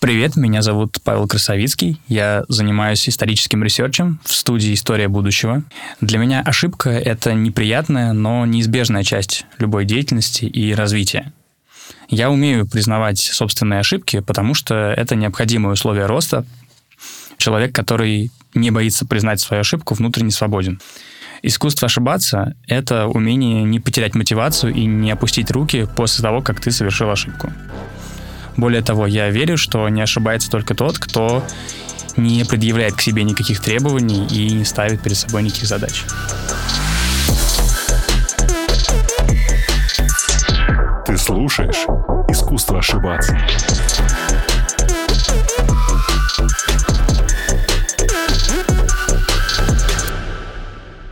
Привет, меня зовут Павел Красовицкий. Я занимаюсь историческим ресерчем в студии «История будущего». Для меня ошибка — это неприятная, но неизбежная часть любой деятельности и развития. Я умею признавать собственные ошибки, потому что это необходимое условие роста. Человек, который не боится признать свою ошибку, внутренне свободен. Искусство ошибаться — это умение не потерять мотивацию и не опустить руки после того, как ты совершил ошибку. Более того, я верю, что не ошибается только тот, кто не предъявляет к себе никаких требований и не ставит перед собой никаких задач. Ты слушаешь «Искусство ошибаться».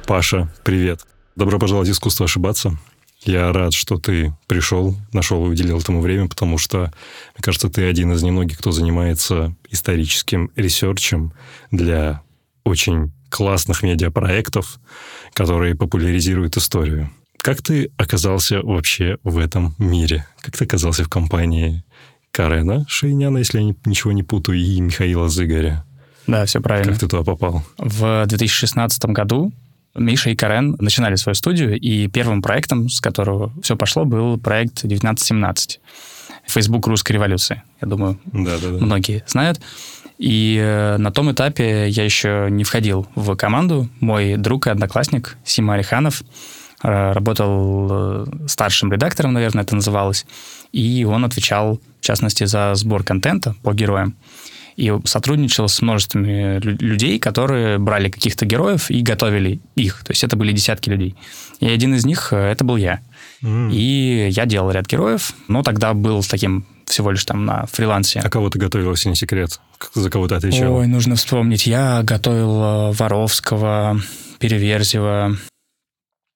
Паша, привет. Добро пожаловать в «Искусство ошибаться». Я рад, что ты пришел, нашел и уделил этому время, потому что, мне кажется, ты один из немногих, кто занимается историческим ресерчем для очень классных медиапроектов, которые популяризируют историю. Как ты оказался вообще в этом мире? Как ты оказался в компании Карена Шейняна, если я ничего не путаю, и Михаила Зыгоря? Да, все правильно. Как ты туда попал? В 2016 году Миша и Карен начинали свою студию, и первым проектом, с которого все пошло, был проект 1917. Facebook русской революции. Я думаю, да, да, да. многие знают. И э, на том этапе я еще не входил в команду. Мой друг и одноклассник Сима Алиханов э, работал э, старшим редактором, наверное, это называлось. И он отвечал, в частности, за сбор контента по героям и сотрудничал с множествами людей, которые брали каких-то героев и готовили их. То есть это были десятки людей. И один из них э, это был я. Mm. И я делал ряд героев, но тогда был таким всего лишь там на фрилансе. А кого ты готовил, если не секрет? За кого ты отвечал? Ой, нужно вспомнить. Я готовил э, Воровского, Переверзева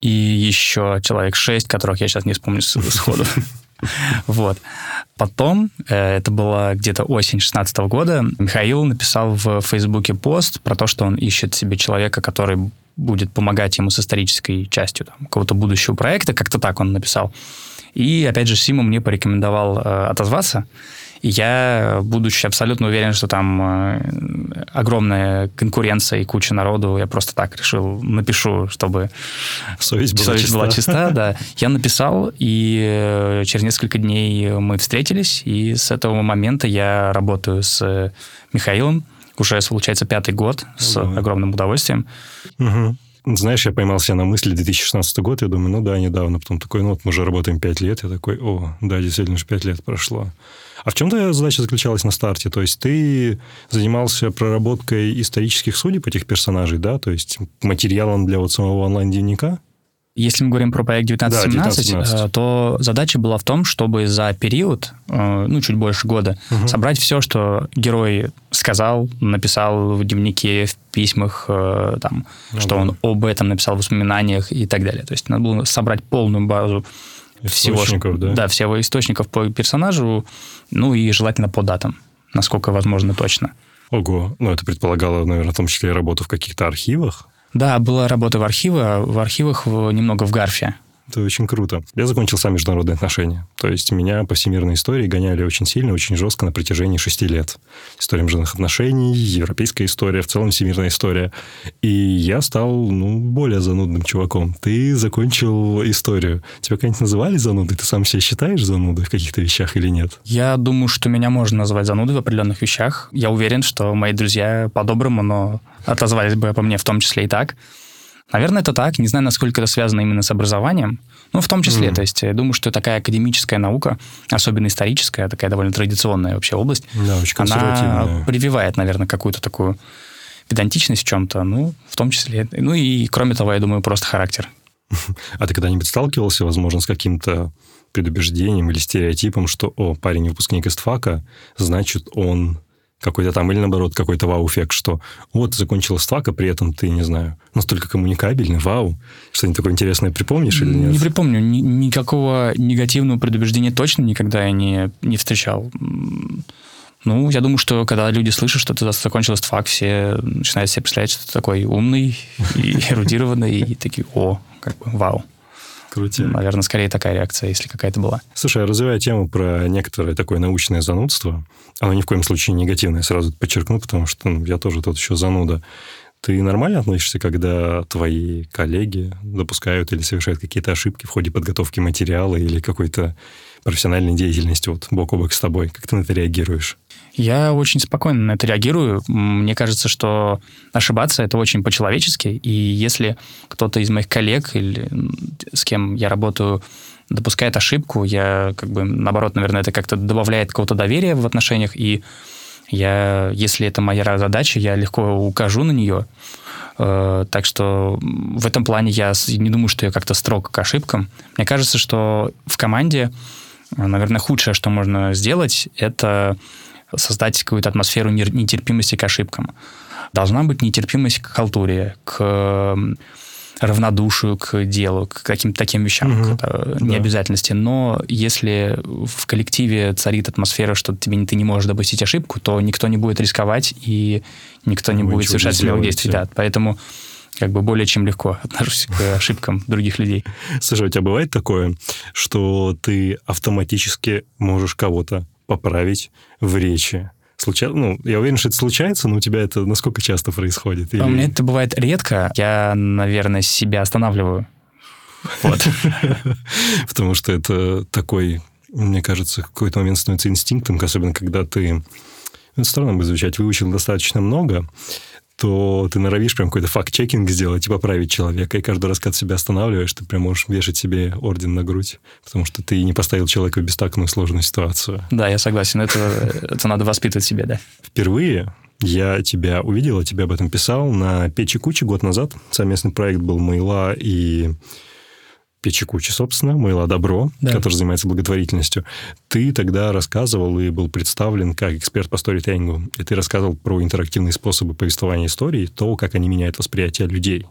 и еще человек шесть, которых я сейчас не вспомню сходу. Вот. Потом, э, это было где-то осень 16 года, Михаил написал в Фейсбуке пост про то, что он ищет себе человека, который будет помогать ему с исторической частью какого-то будущего проекта, как-то так он написал. И, опять же, Сима мне порекомендовал э, отозваться. Я, будучи абсолютно уверен, что там э, огромная конкуренция и куча народу, я просто так решил, напишу, чтобы совесть была, совесть чиста. была чиста. Да. Я написал, и э, через несколько дней мы встретились, и с этого момента я работаю с Михаилом, уже, получается, пятый год, с угу. огромным удовольствием. Угу. Знаешь, я поймал себя на мысли 2016 год, я думаю, ну да, недавно. Потом такой, ну вот мы уже работаем 5 лет. Я такой, о, да, действительно же 5 лет прошло. А в чем твоя задача заключалась на старте? То есть ты занимался проработкой исторических судеб этих персонажей, да? То есть материалом для вот самого онлайн-дневника? Если мы говорим про проект 1917, да, 1917, э, то задача была в том, чтобы за период, э, ну, чуть больше года, угу. собрать все, что герой сказал, написал в дневнике, в письмах, э, там, ну, что да. он об этом написал в воспоминаниях и так далее. То есть надо было собрать полную базу всего, да? Да, всего источников по персонажу, ну и желательно по датам, насколько возможно точно. Ого, ну это предполагало, наверное, в том числе и работу в каких-то архивах. Да, была работа в архивах, в архивах немного в Гарфе. Это очень круто. Я закончил сам международные отношения. То есть меня по всемирной истории гоняли очень сильно, очень жестко на протяжении шести лет. История международных отношений, европейская история, в целом всемирная история. И я стал, ну, более занудным чуваком. Ты закончил историю. Тебя как-нибудь называли занудой? Ты сам себя считаешь занудой в каких-то вещах или нет? Я думаю, что меня можно назвать занудой в определенных вещах. Я уверен, что мои друзья по-доброму, но отозвались бы по мне в том числе и так. Наверное, это так. Не знаю, насколько это связано именно с образованием. Ну, в том числе. Mm. То есть, я думаю, что такая академическая наука, особенно историческая, такая довольно традиционная вообще область, да, очень она прививает, наверное, какую-то такую педантичность в чем-то, ну, в том числе. Ну, и, кроме того, я думаю, просто характер. А ты когда-нибудь сталкивался, возможно, с каким-то предубеждением или стереотипом, что, о, парень выпускник ИСТФАКа, значит, он какой-то там, или наоборот, какой-то вау-эффект, что вот закончил ствак, а при этом ты, не знаю, настолько коммуникабельный, вау. Что-нибудь такое интересное припомнишь или нет? Не припомню. Ни, никакого негативного предубеждения точно никогда я не, не встречал. Ну, я думаю, что когда люди слышат, что ты закончил ствак, все начинают себе представлять, что ты такой умный и эрудированный, и такие, о, как бы, вау. Крути. Наверное, скорее такая реакция, если какая-то была. Слушай, а развивая тему про некоторое такое научное занудство, оно ни в коем случае негативное, сразу подчеркну, потому что ну, я тоже тут еще зануда. Ты нормально относишься, когда твои коллеги допускают или совершают какие-то ошибки в ходе подготовки материала или какой-то профессиональной деятельности вот бок о бок с тобой? Как ты на это реагируешь? Я очень спокойно на это реагирую. Мне кажется, что ошибаться это очень по-человечески. И если кто-то из моих коллег или с кем я работаю допускает ошибку, я как бы, наоборот, наверное, это как-то добавляет какого-то доверия в отношениях, и я, если это моя задача, я легко укажу на нее. Э, так что в этом плане я не думаю, что я как-то строг к ошибкам. Мне кажется, что в команде, наверное, худшее, что можно сделать, это создать какую-то атмосферу нетерпимости к ошибкам. Должна быть нетерпимость к халтуре, к равнодушию к делу, к каким-то таким вещам, угу, к необязательности. Да. Но если в коллективе царит атмосфера, что тебе, ты не можешь допустить ошибку, то никто не будет рисковать, и никто не Вы будет совершать смелых действий. Да. Поэтому как бы более чем легко отношусь к ошибкам других людей. Слушай, у тебя бывает такое, что ты автоматически можешь кого-то поправить в речи? Случа... Ну, я уверен, что это случается, но у тебя это насколько часто происходит? Или... У меня это бывает редко. Я, наверное, себя останавливаю. Вот. Потому что это такой, мне кажется, в какой-то момент становится инстинктом, особенно когда ты, это странно бы звучать, выучил достаточно много, то ты норовишь прям какой-то факт-чекинг сделать и поправить человека. И каждый раз, когда себя останавливаешь, ты прям можешь вешать себе орден на грудь, потому что ты не поставил человека в бестактную сложную ситуацию. Да, я согласен. Это, это надо воспитывать себе, да. Впервые я тебя увидел, я тебе об этом писал на Печи Кучи год назад. Совместный проект был Майла и Печекучи, собственно, Мойла Добро, да. который занимается благотворительностью. Ты тогда рассказывал и был представлен как эксперт по сторителлингу. И ты рассказывал про интерактивные способы повествования истории, то, как они меняют восприятие людей.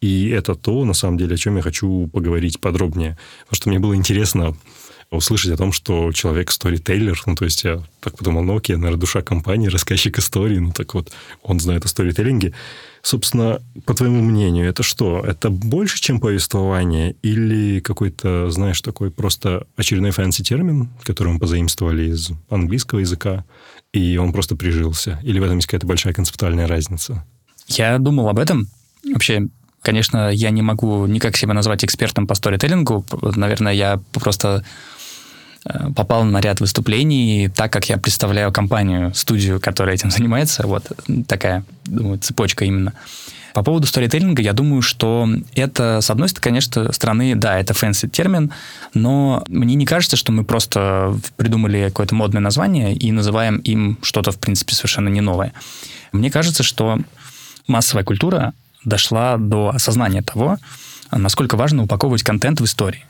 И это то, на самом деле, о чем я хочу поговорить подробнее. Потому что мне было интересно услышать о том, что человек storyteller, ну, то есть я так подумал, ну, окей, наверное, душа компании, рассказчик истории, ну, так вот, он знает о сторителлинге. Собственно, по твоему мнению, это что? Это больше, чем повествование? Или какой-то, знаешь, такой просто очередной fancy термин, который мы позаимствовали из английского языка, и он просто прижился? Или в этом есть какая-то большая концептуальная разница? Я думал об этом. Вообще, конечно, я не могу никак себя назвать экспертом по сторителлингу. Наверное, я просто попал на ряд выступлений, так как я представляю компанию, студию, которая этим занимается, вот такая, думаю, цепочка именно. По поводу сторителлинга, я думаю, что это, с одной стороны, конечно, стороны, да, это fancy термин, но мне не кажется, что мы просто придумали какое-то модное название и называем им что-то, в принципе, совершенно не новое. Мне кажется, что массовая культура дошла до осознания того, насколько важно упаковывать контент в истории.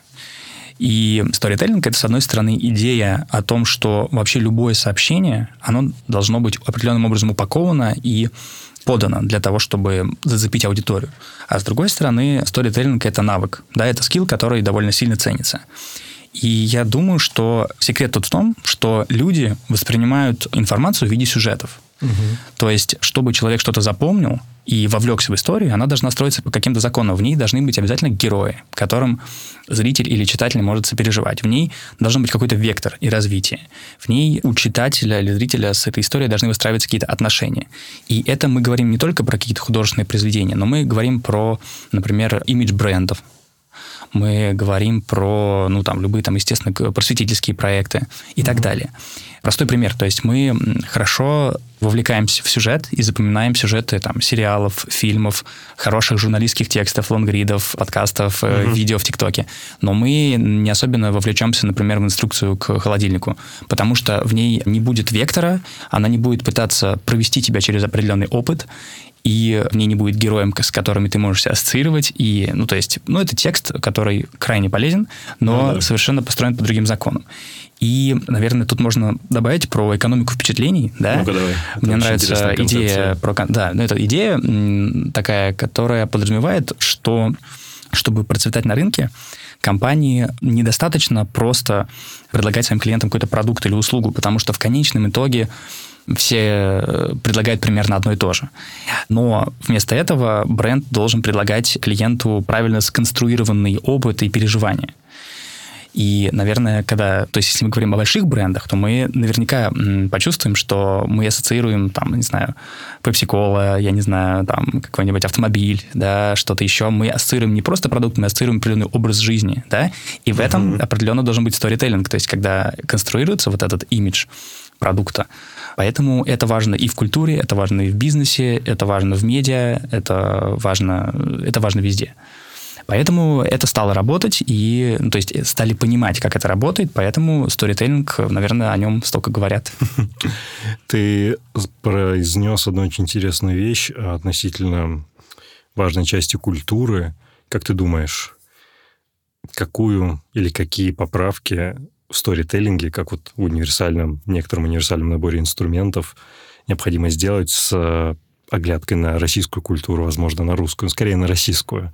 И сторителлинг — это, с одной стороны, идея о том, что вообще любое сообщение, оно должно быть определенным образом упаковано и подано для того, чтобы зацепить аудиторию. А с другой стороны, сторителлинг — это навык, да, это скилл, который довольно сильно ценится. И я думаю, что секрет тут в том, что люди воспринимают информацию в виде сюжетов. Угу. То есть, чтобы человек что-то запомнил и вовлекся в историю, она должна строиться по каким-то законам. В ней должны быть обязательно герои, которым зритель или читатель может сопереживать. В ней должен быть какой-то вектор и развитие. В ней у читателя или зрителя с этой историей должны выстраиваться какие-то отношения. И это мы говорим не только про какие-то художественные произведения, но мы говорим про, например, имидж брендов мы говорим про, ну, там, любые, там, естественно, просветительские проекты и mm-hmm. так далее. Простой пример. То есть мы хорошо вовлекаемся в сюжет и запоминаем сюжеты там, сериалов, фильмов, хороших журналистских текстов, лонгридов, подкастов, mm-hmm. видео в ТикТоке. Но мы не особенно вовлечемся, например, в инструкцию к холодильнику, потому что в ней не будет вектора, она не будет пытаться провести тебя через определенный опыт, и в ней не будет героем, с которыми ты можешь себя ассоциировать. И, ну, то есть, ну, это текст, который крайне полезен, но ну, да. совершенно построен по другим законам. И, наверное, тут можно добавить про экономику впечатлений, да? Ну-ка, давай. Это Мне нравится идея про... Да, ну, это идея такая, которая подразумевает, что чтобы процветать на рынке, компании недостаточно просто предлагать своим клиентам какой-то продукт или услугу, потому что в конечном итоге все э, предлагают примерно одно и то же. Но вместо этого бренд должен предлагать клиенту правильно сконструированный опыт и переживания. И, наверное, когда, то есть, если мы говорим о больших брендах, то мы наверняка почувствуем, что мы ассоциируем, там, не знаю, Pepsi-Cola, я не знаю, там, какой-нибудь автомобиль, да, что-то еще. Мы ассоциируем не просто продукт, мы ассоциируем определенный образ жизни, да, и в этом mm-hmm. определенно должен быть сторителлинг, то есть, когда конструируется вот этот имидж продукта. Поэтому это важно и в культуре, это важно и в бизнесе, это важно в медиа, это важно, это важно везде. Поэтому это стало работать, и, ну, то есть стали понимать, как это работает, поэтому сторителлинг, наверное, о нем столько говорят. Ты произнес одну очень интересную вещь относительно важной части культуры. Как ты думаешь, какую или какие поправки в сторителлинге, как вот в универсальном, некотором универсальном наборе инструментов необходимо сделать с оглядкой на российскую культуру, возможно, на русскую, скорее на российскую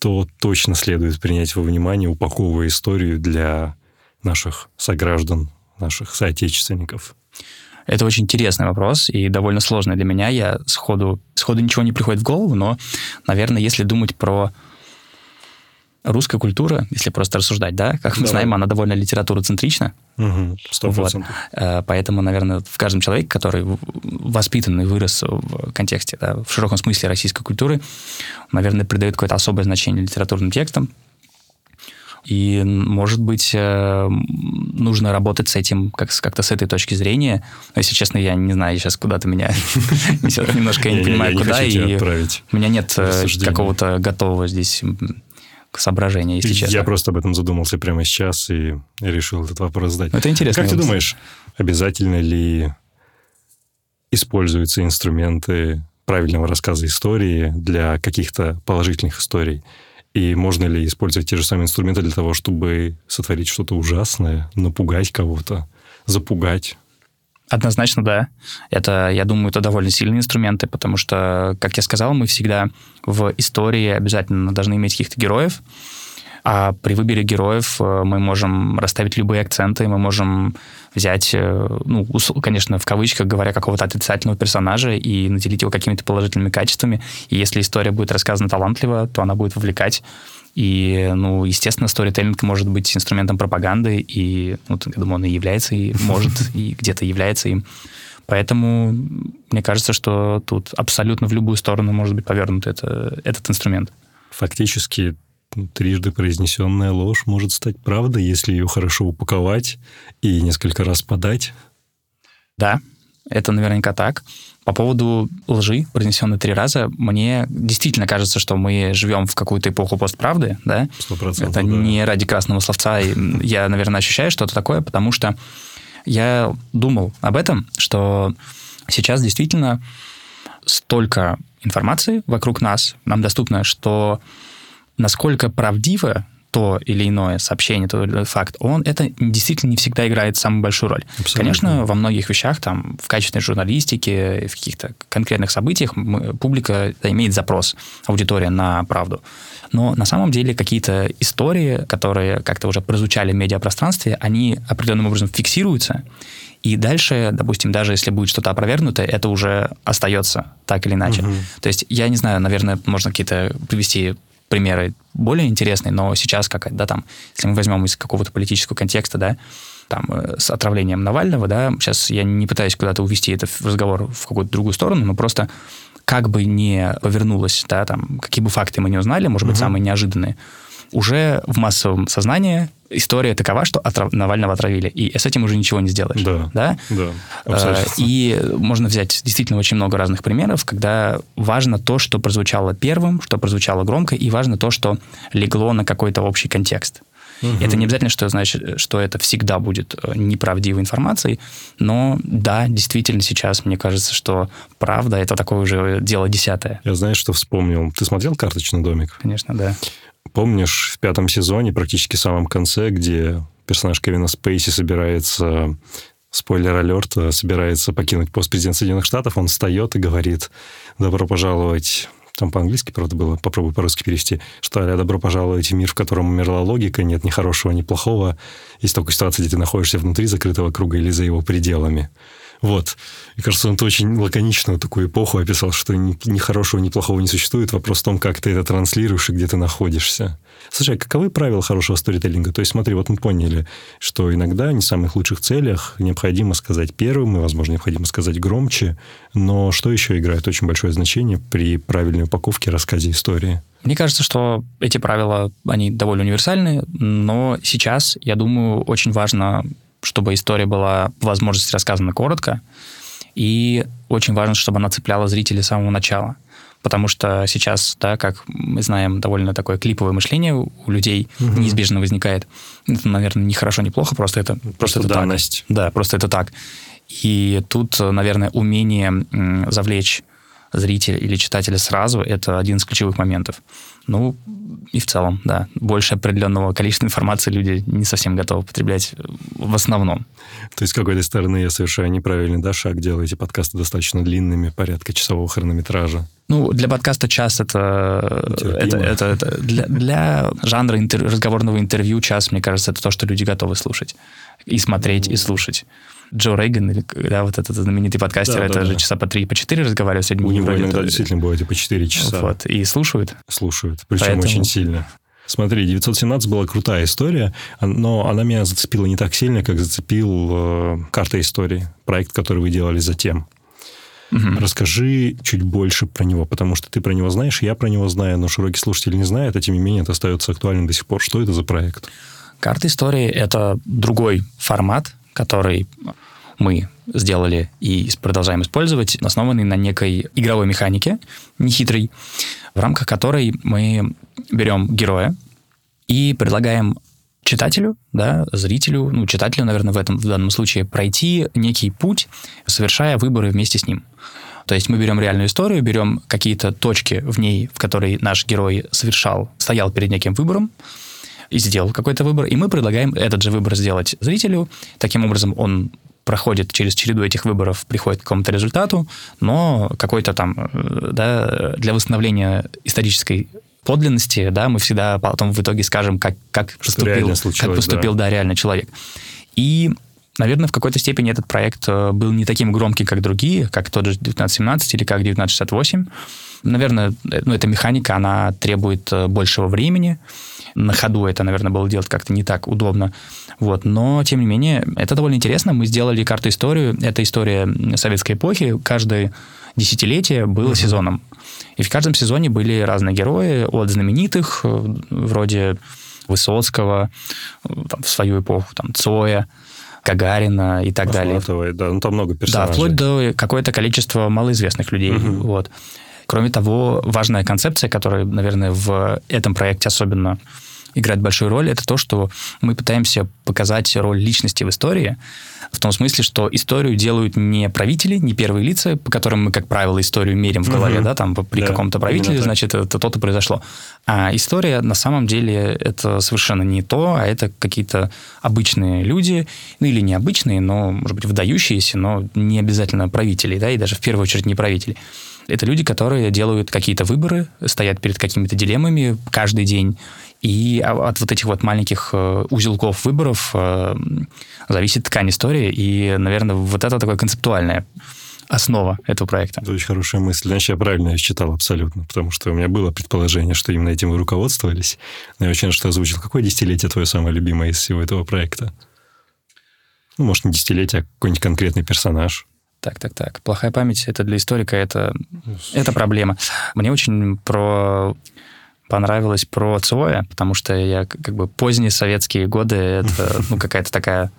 что точно следует принять во внимание, упаковывая историю для наших сограждан, наших соотечественников? Это очень интересный вопрос и довольно сложный для меня. Я сходу, сходу ничего не приходит в голову, но, наверное, если думать про русская культура, если просто рассуждать, да, как мы Давай. знаем, она довольно литературоцентрична. Угу, вот. Э, поэтому, наверное, в каждом человеке, который воспитан и вырос в контексте, да, в широком смысле российской культуры, наверное, придает какое-то особое значение литературным текстам. И, может быть, э, нужно работать с этим как, как-то с этой точки зрения. Но, если честно, я не знаю, сейчас куда-то меня немножко, я не понимаю, куда. И у меня нет э, какого-то готового здесь соображения, если честно. Я просто об этом задумался прямо сейчас и решил этот вопрос задать. Это интересно. Как ты думаешь, обязательно ли используются инструменты правильного рассказа истории для каких-то положительных историй? И можно ли использовать те же самые инструменты для того, чтобы сотворить что-то ужасное, напугать кого-то, запугать? Однозначно, да. Это, я думаю, это довольно сильные инструменты, потому что, как я сказал, мы всегда в истории обязательно должны иметь каких-то героев, а при выборе героев э, мы можем расставить любые акценты, мы можем взять, э, ну, конечно, в кавычках говоря, какого-то отрицательного персонажа и наделить его какими-то положительными качествами. И если история будет рассказана талантливо, то она будет вовлекать. И, ну, естественно, сторителлинг может быть инструментом пропаганды, и, ну, я думаю, он и является, и может, и где-то является им. Поэтому мне кажется, что тут абсолютно в любую сторону может быть повернут это, этот инструмент. Фактически трижды произнесенная ложь может стать правдой, если ее хорошо упаковать и несколько раз подать. Да, это наверняка так. По поводу лжи, произнесенной три раза, мне действительно кажется, что мы живем в какую-то эпоху постправды, да? 100%, Это да. не ради красного словца. Я, наверное, ощущаю что-то такое, потому что я думал об этом, что сейчас действительно столько информации вокруг нас, нам доступно, что насколько правдиво то или иное сообщение, то или иной факт, он это действительно не всегда играет самую большую роль. Абсолютно. Конечно, во многих вещах, там, в качественной журналистике, в каких-то конкретных событиях мы, публика да, имеет запрос, аудитория на правду. Но на самом деле какие-то истории, которые как-то уже прозвучали в медиапространстве, они определенным образом фиксируются, и дальше, допустим, даже если будет что-то опровергнуто, это уже остается так или иначе. Угу. То есть, я не знаю, наверное, можно какие-то привести примеры более интересные, но сейчас как, да, там, если мы возьмем из какого-то политического контекста, да, там, э, с отравлением Навального, да, сейчас я не пытаюсь куда-то увести это в разговор в какую-то другую сторону, но просто как бы не повернулось, да, там, какие бы факты мы не узнали, может быть, угу. самые неожиданные, уже в массовом сознании история такова, что отрав... Навального отравили, и с этим уже ничего не сделаешь. Да, да, да абсолютно. И можно взять действительно очень много разных примеров, когда важно то, что прозвучало первым, что прозвучало громко, и важно то, что легло на какой-то общий контекст. Угу. Это не обязательно, что значит, что это всегда будет э, неправдивой информацией, но да, действительно сейчас мне кажется, что правда это такое уже дело десятое. Я знаю, что вспомнил. Ты смотрел «Карточный домик»? Конечно, да. Помнишь в пятом сезоне, практически в самом конце, где персонаж Кевина Спейси собирается спойлер-алерт, собирается покинуть пост президента Соединенных Штатов, он встает и говорит «Добро пожаловать там по-английски, правда, было, попробую по-русски перевести, что а добро пожаловать в мир, в котором умерла логика, нет ни хорошего, ни плохого, есть только ситуация, где ты находишься внутри закрытого круга или за его пределами. Вот. Мне кажется, он очень лаконично такую эпоху описал, что ни, ни хорошего, ни плохого не существует. Вопрос в том, как ты это транслируешь и где ты находишься. Слушай, а каковы правила хорошего сторителлинга? То есть, смотри, вот мы поняли, что иногда не в самых лучших целях необходимо сказать первым, и, возможно, необходимо сказать громче. Но что еще играет очень большое значение при правильной упаковке рассказе истории? Мне кажется, что эти правила, они довольно универсальны, но сейчас, я думаю, очень важно, чтобы история была по возможности рассказана коротко, и очень важно, чтобы она цепляла зрителей с самого начала. Потому что сейчас, да, как мы знаем, довольно такое клиповое мышление у людей угу. неизбежно возникает. Это, наверное, не хорошо, не плохо, просто это, просто, просто это данность. так. Да, просто это так. И тут, наверное, умение завлечь зрителя или читателя сразу, это один из ключевых моментов. Ну, и в целом, да, больше определенного количества информации люди не совсем готовы потреблять в основном. То есть, с какой-то стороны, я совершаю неправильный да, шаг, делаете подкасты достаточно длинными, порядка часового хронометража. Ну, для подкаста час это... это, это, это для, для жанра интер, разговорного интервью час, мне кажется, это то, что люди готовы слушать. И смотреть, и слушать. Джо Рейган, или, да, вот этот знаменитый подкастер, да, это да, же да. часа по три, по четыре разговаривают. Сегодня У него иногда действительно бывает и по четыре часа. Вот, и слушают. Слушают, причем Поэтому... очень сильно. Смотри, 917 была крутая история, но она меня зацепила не так сильно, как зацепил э, «Карта истории», проект, который вы делали затем. Угу. Расскажи чуть больше про него, потому что ты про него знаешь, я про него знаю, но широкий слушатель не знает, а тем не менее это остается актуальным до сих пор. Что это за проект? «Карта истории» — это другой формат, который мы сделали и продолжаем использовать, основанный на некой игровой механике, нехитрой, в рамках которой мы берем героя и предлагаем читателю, да, зрителю, ну, читателю, наверное, в этом в данном случае, пройти некий путь, совершая выборы вместе с ним. То есть мы берем реальную историю, берем какие-то точки в ней, в которой наш герой совершал, стоял перед неким выбором, и сделал какой-то выбор, и мы предлагаем этот же выбор сделать зрителю. Таким образом, он проходит через череду этих выборов, приходит к какому-то результату, но какой-то там, э, да, для восстановления исторической подлинности, да, мы всегда потом в итоге скажем, как, как поступил, как поступил, да. да, реально человек. И Наверное, в какой-то степени этот проект э, был не таким громким, как другие, как тот же 1917 или как 1968. Наверное, э, ну, эта механика, она требует большего времени. На ходу это, наверное, было делать как-то не так удобно. Вот. Но, тем не менее, это довольно интересно. Мы сделали карту-историю. Это история советской эпохи. Каждое десятилетие было uh-huh. сезоном. И в каждом сезоне были разные герои, от знаменитых, вроде Высоцкого, там, в свою эпоху, там, Цоя, Гагарина и так Ахматовой, далее. Да, ну там много персонажей. Да, вплоть до какое-то количество малоизвестных людей. Угу. Вот. Кроме того, важная концепция, которая, наверное, в этом проекте особенно играет большую роль, это то, что мы пытаемся показать роль личности в истории, в том смысле, что историю делают не правители, не первые лица, по которым мы, как правило, историю мерим в голове, угу. да, там при да, каком-то правителе, значит, это то-то произошло. А история, на самом деле, это совершенно не то, а это какие-то обычные люди, ну или необычные, но, может быть, выдающиеся, но не обязательно правители, да, и даже в первую очередь не правители. Это люди, которые делают какие-то выборы, стоят перед какими-то дилеммами каждый день, и от вот этих вот маленьких э, узелков выборов э, зависит ткань истории, и, наверное, вот это такое концептуальная основа этого проекта. Это очень хорошая мысль. Значит, я правильно ее считал абсолютно, потому что у меня было предположение, что именно этим вы руководствовались. Но я очень рад, что озвучил. Какое десятилетие твое самое любимое из всего этого проекта? Ну, может, не десятилетие, а какой-нибудь конкретный персонаж. Так, так, так. Плохая память это для историка это, это проблема. Мне очень про понравилось про Цоя, потому что я как бы поздние советские годы, это ну, какая-то такая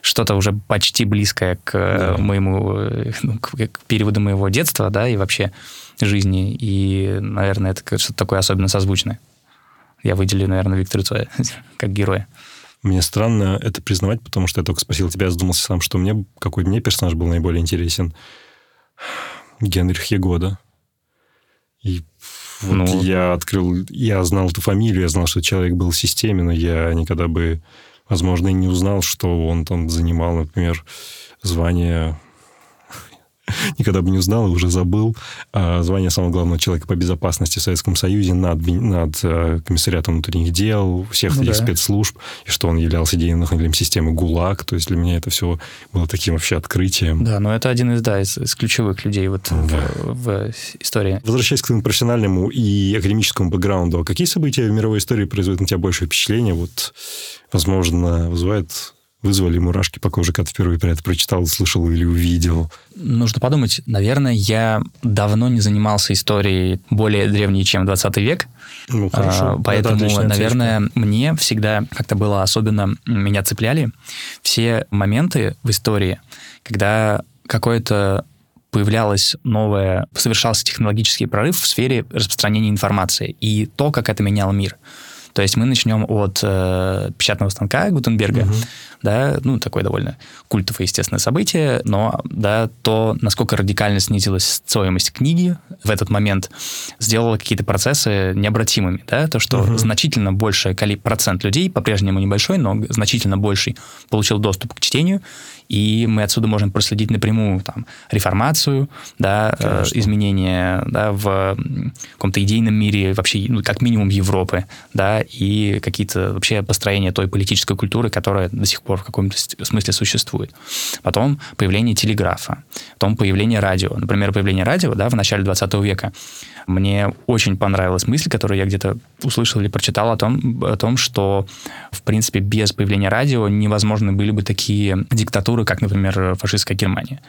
что-то уже почти близкое к да. моему, ну, к, к периоду моего детства, да, и вообще жизни. И, наверное, это что-то такое особенно созвучное. Я выделю, наверное, Виктора Цоя как героя. Мне странно это признавать, потому что я только спросил тебя, задумался сам, что мне, какой мне персонаж был наиболее интересен. Генрих Егода. И вот ну, я открыл, я знал эту фамилию, я знал, что человек был в системе, но я никогда бы, возможно, и не узнал, что он там занимал, например, звание никогда бы не узнал и уже забыл. А, звание самого главного человека по безопасности в Советском Союзе над, над э, комиссариатом внутренних дел, всех ну, этих да. спецслужб, и что он являлся идейным системы ГУЛАГ. То есть для меня это все было таким вообще открытием. Да, но это один из, да, из, из ключевых людей вот да. в, в истории. Возвращаясь к твоему профессиональному и академическому бэкграунду, а какие события в мировой истории производят на тебя большее впечатление? Вот, возможно, вызывает вызвали мурашки по коже, когда впервые про это прочитал, слышал или увидел? Нужно подумать. Наверное, я давно не занимался историей более древней, чем 20 век. Ну, хорошо. А, поэтому, наверное, отечка. мне всегда как-то было особенно... Меня цепляли все моменты в истории, когда какое-то появлялось новое, совершался технологический прорыв в сфере распространения информации и то, как это меняло мир. То есть мы начнем от э, печатного станка Гутенберга, угу. Да, ну, такое довольно культовое, естественное событие, но, да, то, насколько радикально снизилась стоимость книги в этот момент, сделало какие-то процессы необратимыми, да, то, что угу. значительно больший процент людей, по-прежнему небольшой, но значительно больший, получил доступ к чтению, и мы отсюда можем проследить напрямую там, реформацию, да, э, изменения да, в каком-то идейном мире, вообще, ну, как минимум Европы, да, и какие-то вообще построения той политической культуры, которая до сих пор в каком-то смысле существует. Потом появление телеграфа, потом появление радио. Например, появление радио да, в начале 20 века. Мне очень понравилась мысль, которую я где-то услышал или прочитал о том, о том, что, в принципе, без появления радио невозможны были бы такие диктатуры, как, например, фашистская Германия.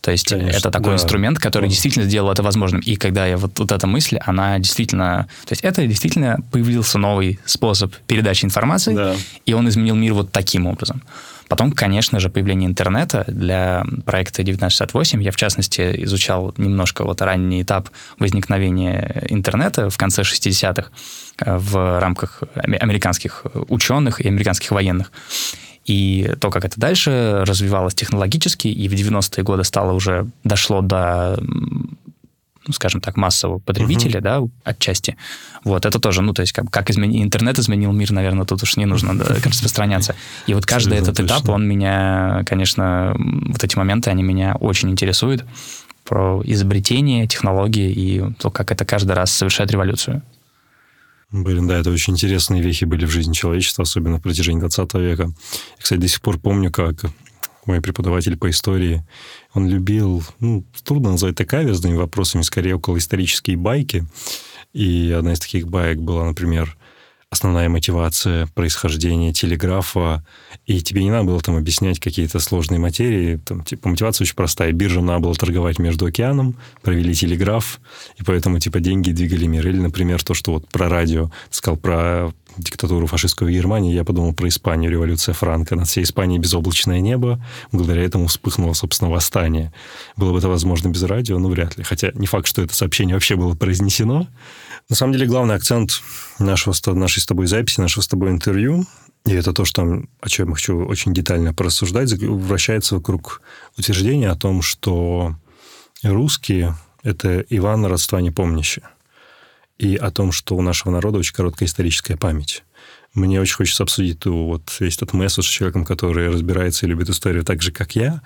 То есть Конечно, это такой да. инструмент, который действительно сделал это возможным. И когда я вот, вот эта мысль, она действительно... То есть это действительно появился новый способ передачи информации, да. и он изменил мир вот таким образом. Потом, конечно же, появление интернета для проекта 1968. Я, в частности, изучал немножко вот ранний этап возникновения интернета в конце 60-х э, в рамках американских ученых и американских военных. И то, как это дальше развивалось технологически, и в 90-е годы стало уже, дошло до скажем так, массового потребителя, uh-huh. да, отчасти. Вот, это тоже, ну, то есть, как, как измени... интернет изменил мир, наверное, тут уж не нужно да, распространяться. И вот каждый этот этап, он меня, конечно, вот эти моменты, они меня очень интересуют про изобретение, технологии и то, как это каждый раз совершает революцию. Блин, да, это очень интересные вехи были в жизни человечества, особенно в протяжении 20 века. Я, кстати, до сих пор помню, как мой преподаватель по истории, он любил, ну, трудно назвать это каверзными вопросами, скорее около исторические байки. И одна из таких баек была, например, основная мотивация происхождения телеграфа, и тебе не надо было там объяснять какие-то сложные материи. Там, типа, мотивация очень простая. Биржам надо было торговать между океаном, провели телеграф, и поэтому, типа, деньги двигали мир. Или, например, то, что вот про радио, ты сказал про диктатуру фашистскую Германии, я подумал про Испанию, революция Франка. Над всей Испанией безоблачное небо. Благодаря этому вспыхнуло, собственно, восстание. Было бы это возможно без радио? Ну, вряд ли. Хотя не факт, что это сообщение вообще было произнесено. На самом деле, главный акцент нашего, нашей с тобой записи, нашего с тобой интервью, и это то, что, о чем я хочу очень детально порассуждать, вращается вокруг утверждения о том, что русские – это Иван родства непомнящие и о том, что у нашего народа очень короткая историческая память. Мне очень хочется обсудить ту, вот весь этот месседж с человеком, который разбирается и любит историю так же, как я.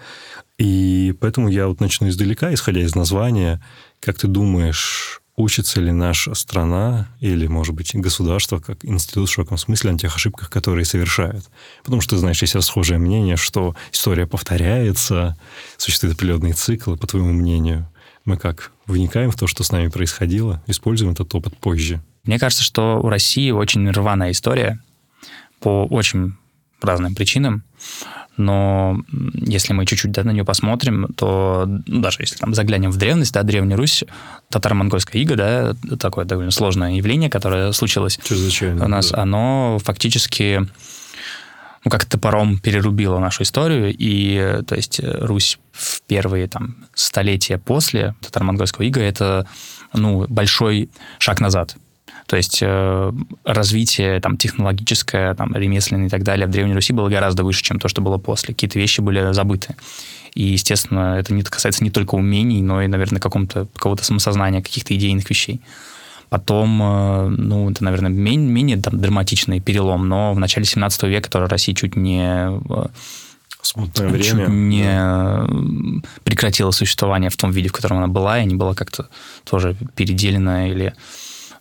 И поэтому я вот начну издалека, исходя из названия. Как ты думаешь, учится ли наша страна или, может быть, государство как институт в широком смысле на тех ошибках, которые совершают? Потому что, знаешь, есть расхожее мнение, что история повторяется, существуют определенные циклы, по твоему мнению – мы как, вникаем в то, что с нами происходило, используем этот опыт позже? Мне кажется, что у России очень рваная история по очень разным причинам. Но если мы чуть-чуть да, на нее посмотрим, то ну, даже если там заглянем в древность, да, Древняя Русь, татаро-монгольская ига, да, такое довольно сложное явление, которое случилось у нас, да. оно фактически ну, как топором перерубила нашу историю, и, то есть, Русь в первые там столетия после татаро-монгольского ига это, ну, большой шаг назад. То есть э, развитие там, технологическое, там, ремесленное и так далее в Древней Руси было гораздо выше, чем то, что было после. Какие-то вещи были забыты. И, естественно, это не касается не только умений, но и, наверное, какого-то какого самосознания, каких-то идейных вещей. Потом, э, ну, это, наверное, менее, менее там, драматичный перелом, но в начале 17 века тоже Россия чуть не э, смутное время. не да. прекратила существование в том виде, в котором она была, и не была как-то тоже переделена или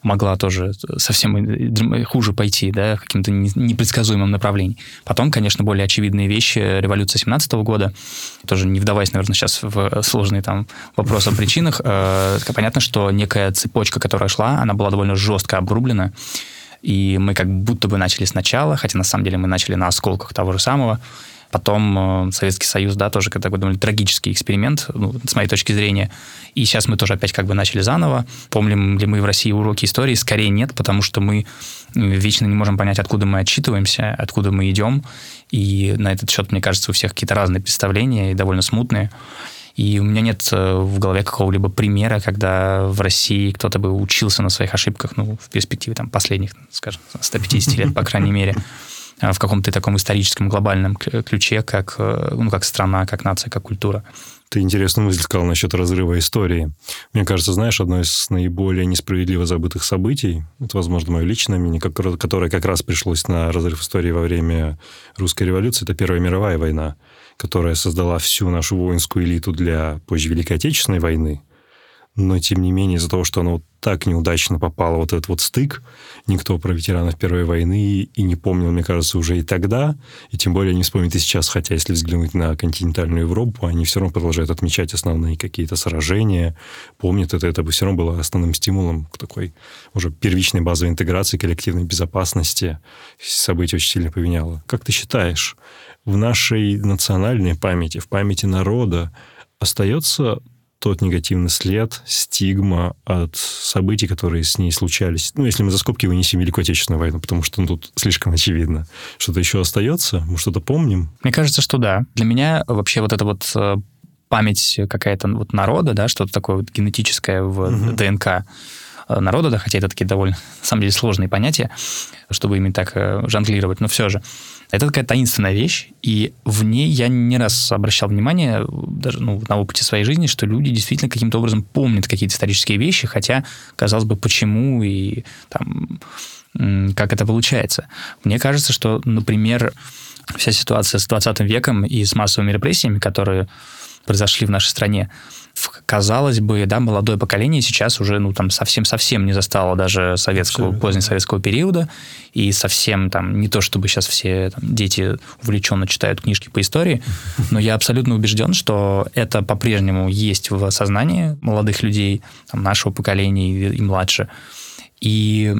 могла тоже совсем хуже пойти, да, каким-то непредсказуемым направлением. Потом, конечно, более очевидные вещи. Революция 17 года, тоже не вдаваясь, наверное, сейчас в сложные там вопросы о причинах, э, понятно, что некая цепочка, которая шла, она была довольно жестко обрублена, и мы как будто бы начали сначала, хотя на самом деле мы начали на осколках того же самого, Потом э, Советский Союз, да, тоже такой довольно трагический эксперимент, ну, с моей точки зрения. И сейчас мы тоже опять как бы начали заново. Помним ли мы в России уроки истории? Скорее нет, потому что мы вечно не можем понять, откуда мы отчитываемся, откуда мы идем. И на этот счет, мне кажется, у всех какие-то разные представления и довольно смутные. И у меня нет э, в голове какого-либо примера, когда в России кто-то бы учился на своих ошибках, ну, в перспективе там последних, скажем, 150 лет, по крайней мере. Э, в каком-то таком историческом глобальном ключе, как, э, ну, как страна, как нация, как культура. Ты интересную мысль сказал насчет разрыва истории. Мне кажется, знаешь, одно из наиболее несправедливо забытых событий, это, возможно, мое личное мнение, которое как раз пришлось на разрыв истории во время русской революции, это Первая мировая война, которая создала всю нашу воинскую элиту для позже Великой Отечественной войны но тем не менее из-за того, что оно так неудачно попало, вот этот вот стык, никто про ветеранов Первой войны и не помнил, мне кажется, уже и тогда, и тем более не вспомнит и сейчас, хотя если взглянуть на континентальную Европу, они все равно продолжают отмечать основные какие-то сражения, помнят это, это бы все равно было основным стимулом к такой уже первичной базовой интеграции, коллективной безопасности. Событие очень сильно поменяло. Как ты считаешь, в нашей национальной памяти, в памяти народа остается тот негативный след, стигма от событий, которые с ней случались. Ну, если мы за скобки вынесем Великую Отечественную войну, потому что ну, тут слишком очевидно. Что-то еще остается? Мы что-то помним? Мне кажется, что да. Для меня вообще вот это вот э, память какая-то вот народа, да, что-то такое вот генетическое в угу. ДНК э, народа, да, хотя это такие довольно, на самом деле, сложные понятия, чтобы ими так э, жонглировать, но все же. Это такая таинственная вещь, и в ней я не раз обращал внимание, даже ну, на опыте своей жизни, что люди действительно каким-то образом помнят какие-то исторические вещи, хотя, казалось бы, почему и там, как это получается. Мне кажется, что, например, вся ситуация с 20 веком и с массовыми репрессиями, которые произошли в нашей стране, казалось бы, да, молодое поколение сейчас уже, ну, там, совсем-совсем не застало даже советского, позднесоветского периода, и совсем там, не то чтобы сейчас все там, дети увлеченно читают книжки по истории, но я абсолютно убежден, что это по-прежнему есть в сознании молодых людей, там, нашего поколения и, и младше, и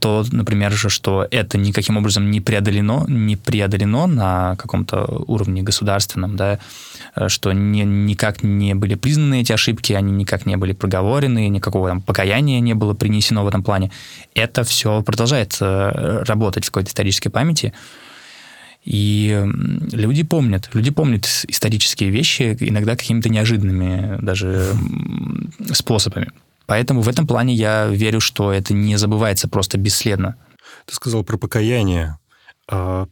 то, например, же, что это никаким образом не преодолено, не преодолено на каком-то уровне государственном, да, э, что не, никак не были признаны эти ошибки, они никак не были проговорены, никакого там покаяния не было принесено в этом плане. Это все продолжает э, работать в какой-то исторической памяти. И люди помнят, люди помнят исторические вещи иногда какими-то неожиданными даже способами. Поэтому в этом плане я верю, что это не забывается просто бесследно. Ты сказал про покаяние. А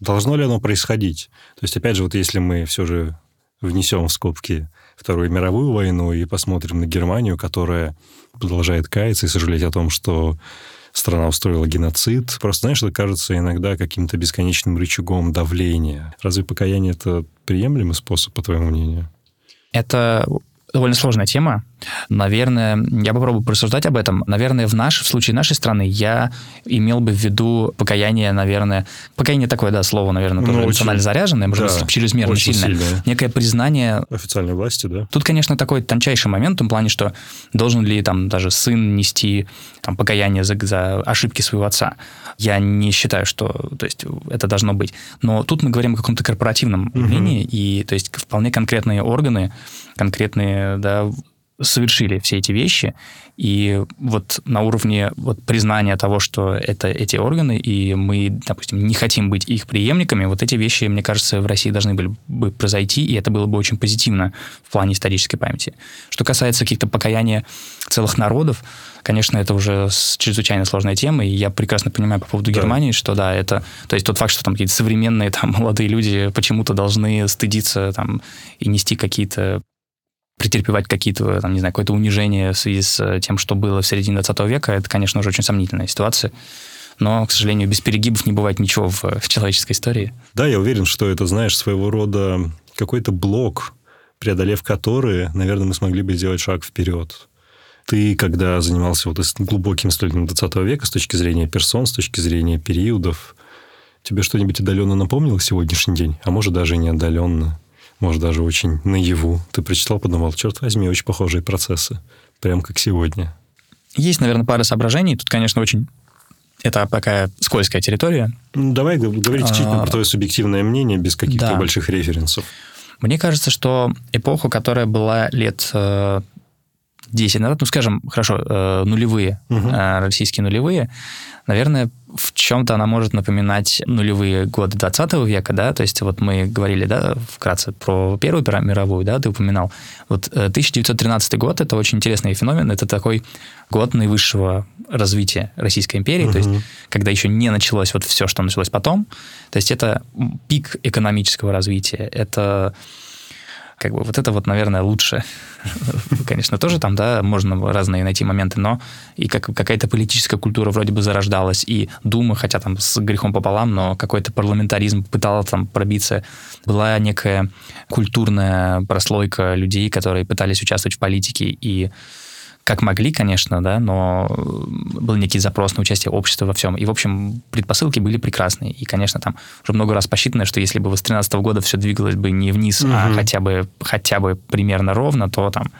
должно ли оно происходить? То есть, опять же, вот если мы все же внесем в скобки Вторую мировую войну и посмотрим на Германию, которая продолжает каяться и сожалеть о том, что страна устроила геноцид. Просто, знаешь, это кажется иногда каким-то бесконечным рычагом давления. Разве покаяние — это приемлемый способ, по твоему мнению? Это довольно сложная тема. Наверное, я попробую порассуждать об этом. Наверное, в, наш, в случае нашей страны я имел бы в виду покаяние, наверное... Покаяние такое, да, слово, наверное, тоже ну, эмоционально очень, заряженное, может да, быть, чрезмерно сильное. сильное. Некое признание... Официальной власти, да. Тут, конечно, такой тончайший момент в том плане, что должен ли там даже сын нести там, покаяние за, за ошибки своего отца. Я не считаю, что то есть, это должно быть. Но тут мы говорим о каком-то корпоративном угу. и то есть вполне конкретные органы, конкретные да, совершили все эти вещи, и вот на уровне вот признания того, что это эти органы, и мы, допустим, не хотим быть их преемниками, вот эти вещи, мне кажется, в России должны были бы произойти, и это было бы очень позитивно в плане исторической памяти. Что касается каких-то покаяния целых народов, конечно, это уже чрезвычайно сложная тема, и я прекрасно понимаю по поводу да. Германии, что да, это, то есть тот факт, что там какие-то современные там молодые люди почему-то должны стыдиться там и нести какие-то претерпевать какие-то, там, не знаю, какое-то унижение в связи с э, тем, что было в середине 20 века, это, конечно, уже очень сомнительная ситуация. Но, к сожалению, без перегибов не бывает ничего в, в человеческой истории. Да, я уверен, что это, знаешь, своего рода какой-то блок, преодолев который, наверное, мы смогли бы сделать шаг вперед. Ты, когда занимался вот глубоким исследованием 20 века с точки зрения персон, с точки зрения периодов, тебе что-нибудь отдаленно напомнило сегодняшний день? А может, даже не отдаленно? Может, даже очень наяву? Ты прочитал, подумал, черт возьми, очень похожие процессы. Прям как сегодня. Есть, наверное, пара соображений. Тут, конечно, очень это такая скользкая территория. Ну, давай говорить исключительно а, про твое субъективное мнение, без каких-то да. больших референсов. Мне кажется, что эпоху, которая была лет 10 э, назад, ну, скажем, хорошо, э, нулевые, угу. российские нулевые, наверное, в чем-то она может напоминать нулевые годы 20 века, да, то есть вот мы говорили, да, вкратце про Первую мировую, да, ты упоминал. Вот 1913 год — это очень интересный феномен, это такой год наивысшего развития Российской империи, угу. то есть когда еще не началось вот все, что началось потом, то есть это пик экономического развития, это как бы вот это вот, наверное, лучше. Конечно, тоже там, да, можно разные найти моменты, но и как, какая-то политическая культура вроде бы зарождалась, и Дума, хотя там с грехом пополам, но какой-то парламентаризм пытался там пробиться. Была некая культурная прослойка людей, которые пытались участвовать в политике, и как могли, конечно, да, но был некий запрос на участие общества во всем. И, в общем, предпосылки были прекрасные. И, конечно, там уже много раз посчитано, что если бы с 13 года все двигалось бы не вниз, угу. а хотя бы, хотя бы примерно ровно, то там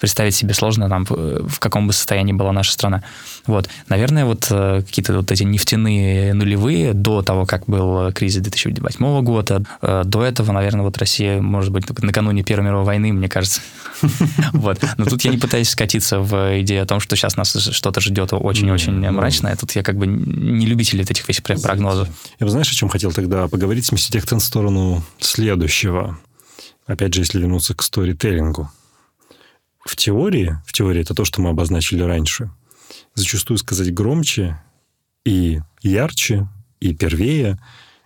представить себе сложно, там, в каком бы состоянии была наша страна. Вот. Наверное, вот э, какие-то вот эти нефтяные нулевые до того, как был кризис 2008 года, э, до этого, наверное, вот Россия, может быть, накануне Первой мировой войны, мне кажется. Вот. Но тут я не пытаюсь скатиться в идею о том, что сейчас нас что-то ждет очень-очень мрачное. Тут я как бы не любитель этих прогнозов. Я бы, знаешь, о чем хотел тогда поговорить, сместить акцент в сторону следующего. Опять же, если вернуться к сторителлингу в теории, в теории это то, что мы обозначили раньше, зачастую сказать громче и ярче, и первее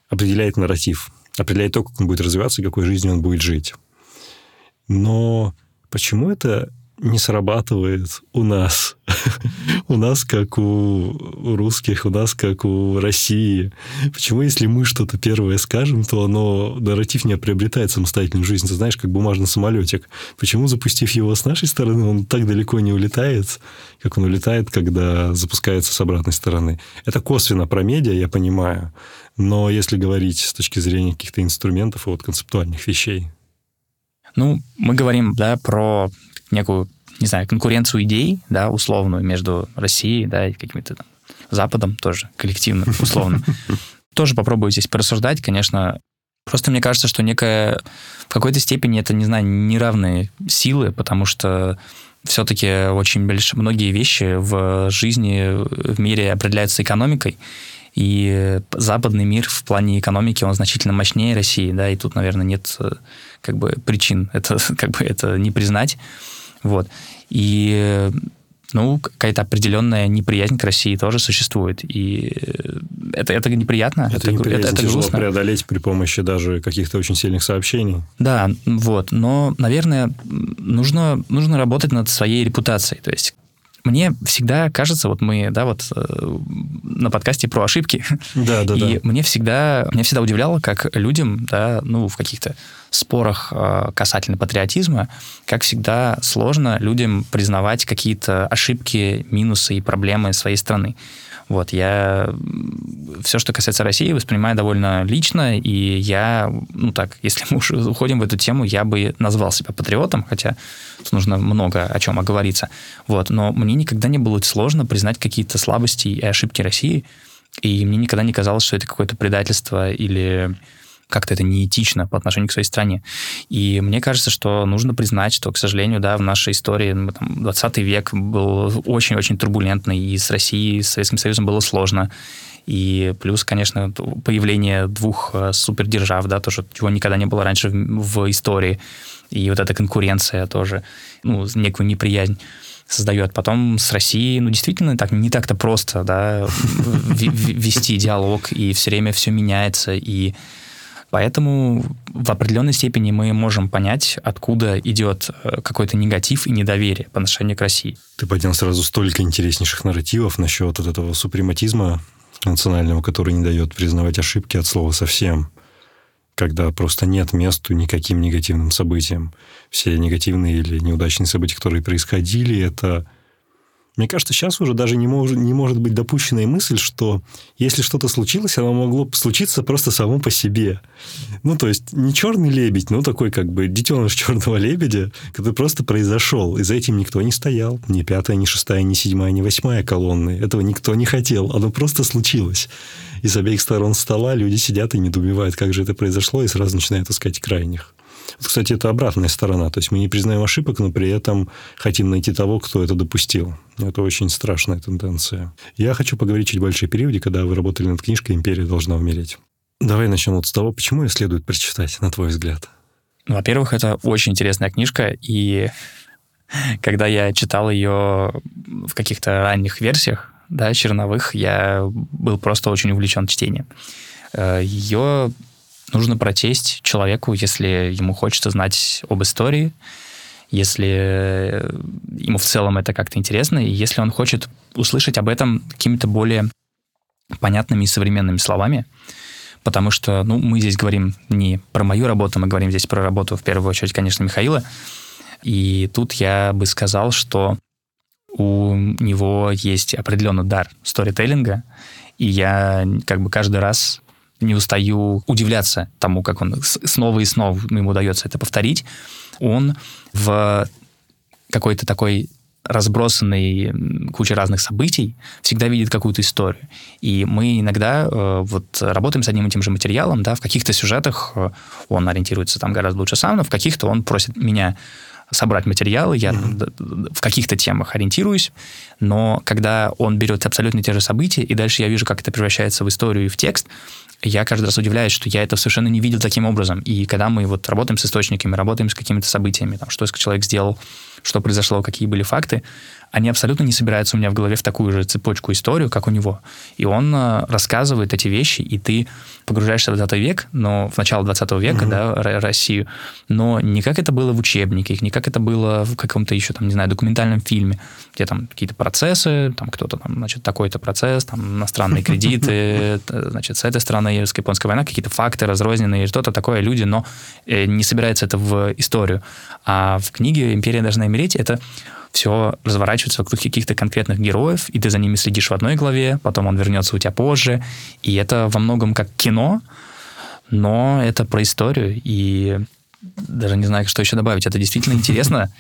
определяет нарратив, определяет то, как он будет развиваться и какой жизнью он будет жить. Но почему это не срабатывает у нас. у нас как у русских, у нас как у России. Почему, если мы что-то первое скажем, то оно, нарратив не приобретает самостоятельную жизнь? Ты знаешь, как бумажный самолетик. Почему, запустив его с нашей стороны, он так далеко не улетает, как он улетает, когда запускается с обратной стороны? Это косвенно про медиа, я понимаю. Но если говорить с точки зрения каких-то инструментов и вот концептуальных вещей, ну, мы говорим, да, про некую, не знаю, конкуренцию идей, да, условную между Россией, да, и какими-то там Западом тоже, коллективно, условно. Тоже попробую здесь порассуждать, конечно. Просто мне кажется, что некая... В какой-то степени это, не знаю, неравные силы, потому что все-таки очень больш... многие вещи в жизни, в мире определяются экономикой, и западный мир в плане экономики, он значительно мощнее России, да, и тут, наверное, нет как бы причин это, как бы это не признать. Вот. И ну, какая-то определенная неприязнь к России тоже существует. И это, это неприятно. Это, это неприязнь это, это тяжело грустно. преодолеть при помощи даже каких-то очень сильных сообщений. Да, вот. Но, наверное, нужно, нужно работать над своей репутацией. То есть мне всегда кажется, вот мы, да, вот э, на подкасте про ошибки. Да, да, и да. мне всегда, меня всегда удивляло, как людям, да, ну, в каких-то спорах э, касательно патриотизма, как всегда сложно людям признавать какие-то ошибки, минусы и проблемы своей страны. Вот, я все, что касается России, воспринимаю довольно лично, и я, ну так, если мы уже уходим в эту тему, я бы назвал себя патриотом, хотя тут нужно много о чем оговориться. Вот, но мне никогда не было сложно признать какие-то слабости и ошибки России, и мне никогда не казалось, что это какое-то предательство или как-то это неэтично по отношению к своей стране. И мне кажется, что нужно признать, что, к сожалению, да, в нашей истории там, 20 век был очень-очень турбулентный, и с Россией, с Советским Союзом было сложно. И плюс, конечно, появление двух э, супердержав, да, тоже, чего никогда не было раньше в, в истории. И вот эта конкуренция тоже, ну, некую неприязнь создает. Потом с Россией, ну, действительно, так не так-то просто, да, вести диалог, и все время все меняется, и Поэтому в определенной степени мы можем понять, откуда идет э, какой-то негатив и недоверие по отношению к России. Ты поднял сразу столько интереснейших нарративов насчет вот этого супрематизма национального, который не дает признавать ошибки от слова совсем, когда просто нет месту никаким негативным событиям. Все негативные или неудачные события, которые происходили, это мне кажется, сейчас уже даже не, мож, не может быть допущенная мысль, что если что-то случилось, оно могло случиться просто само по себе. Ну, то есть, не черный лебедь, но такой как бы детеныш черного лебедя, который просто произошел. И за этим никто не стоял. Ни пятая, ни шестая, ни седьмая, ни восьмая колонны. Этого никто не хотел. Оно просто случилось. И с обеих сторон стола люди сидят и недоумевают, как же это произошло, и сразу начинают искать крайних. Кстати, это обратная сторона. То есть мы не признаем ошибок, но при этом хотим найти того, кто это допустил. Это очень страшная тенденция. Я хочу поговорить чуть больше о периоде, когда вы работали над книжкой «Империя должна умереть». Давай начнем вот с того, почему ее следует прочитать, на твой взгляд. Ну, во-первых, это очень интересная книжка, и когда я читал ее в каких-то ранних версиях, да, черновых, я был просто очень увлечен чтением. Ее нужно прочесть человеку, если ему хочется знать об истории, если ему в целом это как-то интересно, и если он хочет услышать об этом какими-то более понятными и современными словами, потому что, ну, мы здесь говорим не про мою работу, мы говорим здесь про работу, в первую очередь, конечно, Михаила, и тут я бы сказал, что у него есть определенный дар сторителлинга, и я как бы каждый раз не устаю удивляться тому, как он снова и снова ему удается это повторить. Он в какой-то такой разбросанной куче разных событий, всегда видит какую-то историю. И мы иногда э, вот работаем с одним и тем же материалом, да, в каких-то сюжетах э, он ориентируется там гораздо лучше сам, но в каких-то он просит меня собрать материалы, я mm-hmm. в каких-то темах ориентируюсь, но когда он берет абсолютно те же события, и дальше я вижу, как это превращается в историю и в текст, я каждый раз удивляюсь, что я это совершенно не видел таким образом. И когда мы вот работаем с источниками, работаем с какими-то событиями, там, что человек сделал, что произошло, какие были факты, они абсолютно не собираются у меня в голове в такую же цепочку историю, как у него. И он э, рассказывает эти вещи, и ты погружаешься в 20 век, но в начало 20 века, mm-hmm. да, Россию, но не как это было в учебнике, не как это было в каком-то еще, там, не знаю, документальном фильме, где там какие-то процессы, там кто-то там, значит, такой-то процесс, там иностранные кредиты, значит, с этой стороны русско-японская война, какие-то факты разрозненные, что-то такое, люди, но э, не собирается это в историю. А в книге «Империя должна умереть» это все разворачивается вокруг каких-то конкретных героев, и ты за ними следишь в одной главе, потом он вернется у тебя позже. И это во многом как кино, но это про историю, и даже не знаю, что еще добавить. Это действительно интересно,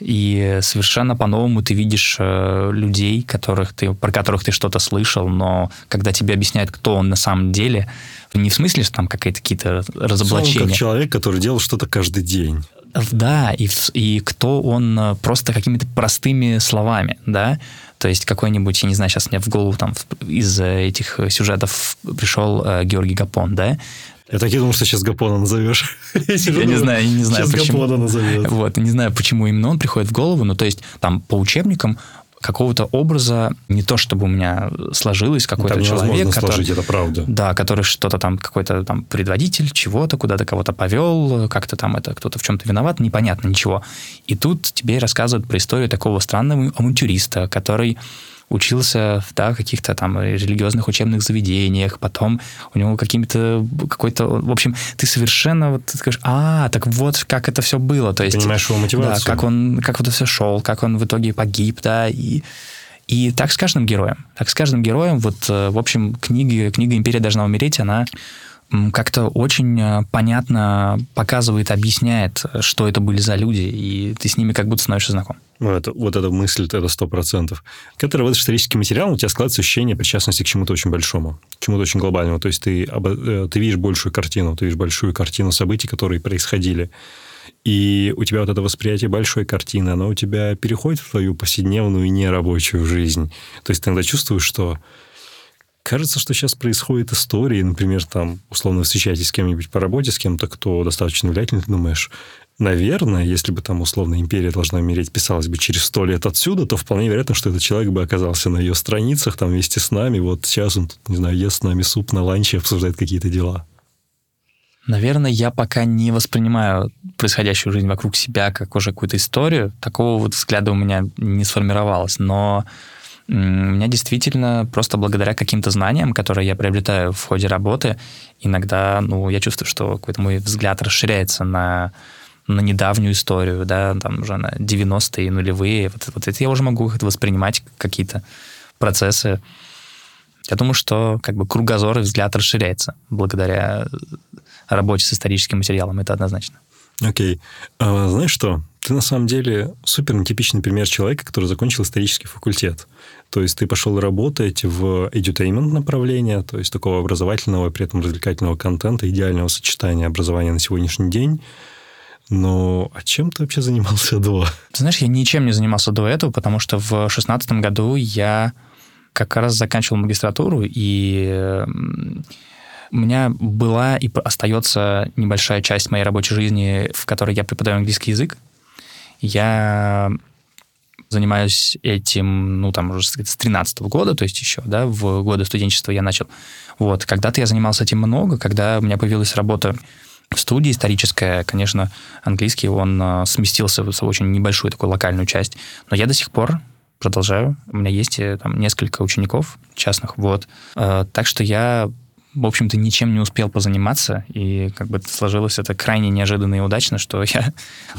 и совершенно по-новому ты видишь э, людей, которых ты, про которых ты что-то слышал, но когда тебе объясняют, кто он на самом деле, не в смысле, что там какие-то разоблачения. Он как человек, который делал что-то каждый день. Да, и, и кто он э, просто какими-то простыми словами, да, то есть какой-нибудь, я не знаю, сейчас мне в голову там из этих сюжетов пришел э, Георгий Гапон, да, я так и думал, что сейчас Гапона назовешь. Я не знаю, не знаю, сейчас почему. Гапона назовет. Вот, не знаю, почему именно он приходит в голову, но то есть там по учебникам какого-то образа, не то чтобы у меня сложилось какой-то там человек, который, сложить, это правда. Да, который что-то там, какой-то там предводитель чего-то, куда-то кого-то повел, как-то там это кто-то в чем-то виноват, непонятно ничего. И тут тебе рассказывают про историю такого странного авантюриста, который учился да, в каких-то там религиозных учебных заведениях, потом у него какими-то какой-то... В общем, ты совершенно вот ты скажешь, а, так вот как это все было. То есть, Понимаешь его мотивацию. Да, как он, как вот это все шел, как он в итоге погиб, да, и... И так с каждым героем. Так с каждым героем, вот, э, в общем, книги, книга «Империя должна умереть», она как-то очень э, понятно показывает, объясняет, что это были за люди, и ты с ними как будто становишься знаком. Ну, это, вот эта мысль, это сто процентов. Когда ты работаешь историческим материалом, у тебя складывается ощущение причастности к чему-то очень большому, к чему-то очень глобальному. То есть ты, э, ты видишь большую картину, ты видишь большую картину событий, которые происходили. И у тебя вот это восприятие большой картины, оно у тебя переходит в твою повседневную нерабочую жизнь. То есть ты иногда чувствуешь, что Кажется, что сейчас происходит история, например, там, условно, встречаетесь с кем-нибудь по работе, с кем-то, кто достаточно влиятельный, ты думаешь, наверное, если бы там, условно, империя должна умереть, писалась бы через сто лет отсюда, то вполне вероятно, что этот человек бы оказался на ее страницах, там, вместе с нами. Вот сейчас он, тут, не знаю, ест с нами суп на ланче, обсуждает какие-то дела. Наверное, я пока не воспринимаю происходящую жизнь вокруг себя как уже какую-то историю. Такого вот взгляда у меня не сформировалось. Но У меня действительно просто благодаря каким-то знаниям, которые я приобретаю в ходе работы, иногда, ну, я чувствую, что какой-то мой взгляд расширяется на на недавнюю историю, да, там уже на 90-е, нулевые. Вот, вот это я уже могу это воспринимать какие-то процессы. Я думаю, что как бы кругозор и взгляд расширяется благодаря работе с историческим материалом, это однозначно. Окей. Okay. А, знаешь что? Ты на самом деле супер нетипичный пример человека, который закончил исторический факультет. То есть ты пошел работать в edutainment направление, то есть такого образовательного, при этом развлекательного контента, идеального сочетания образования на сегодняшний день. Но а чем ты вообще занимался до? Ты знаешь, я ничем не занимался до этого, потому что в 2016 году я как раз заканчивал магистратуру, и у меня была и остается небольшая часть моей рабочей жизни, в которой я преподаю английский язык. Я занимаюсь этим, ну, там, уже с 13 года, то есть еще, да, в годы студенчества я начал. Вот, когда-то я занимался этим много, когда у меня появилась работа в студии историческая, конечно, английский, он э, сместился в очень небольшую такую локальную часть, но я до сих пор продолжаю. У меня есть э, там несколько учеников частных, вот. Э, так что я в общем-то, ничем не успел позаниматься, и как бы сложилось это крайне неожиданно и удачно, что я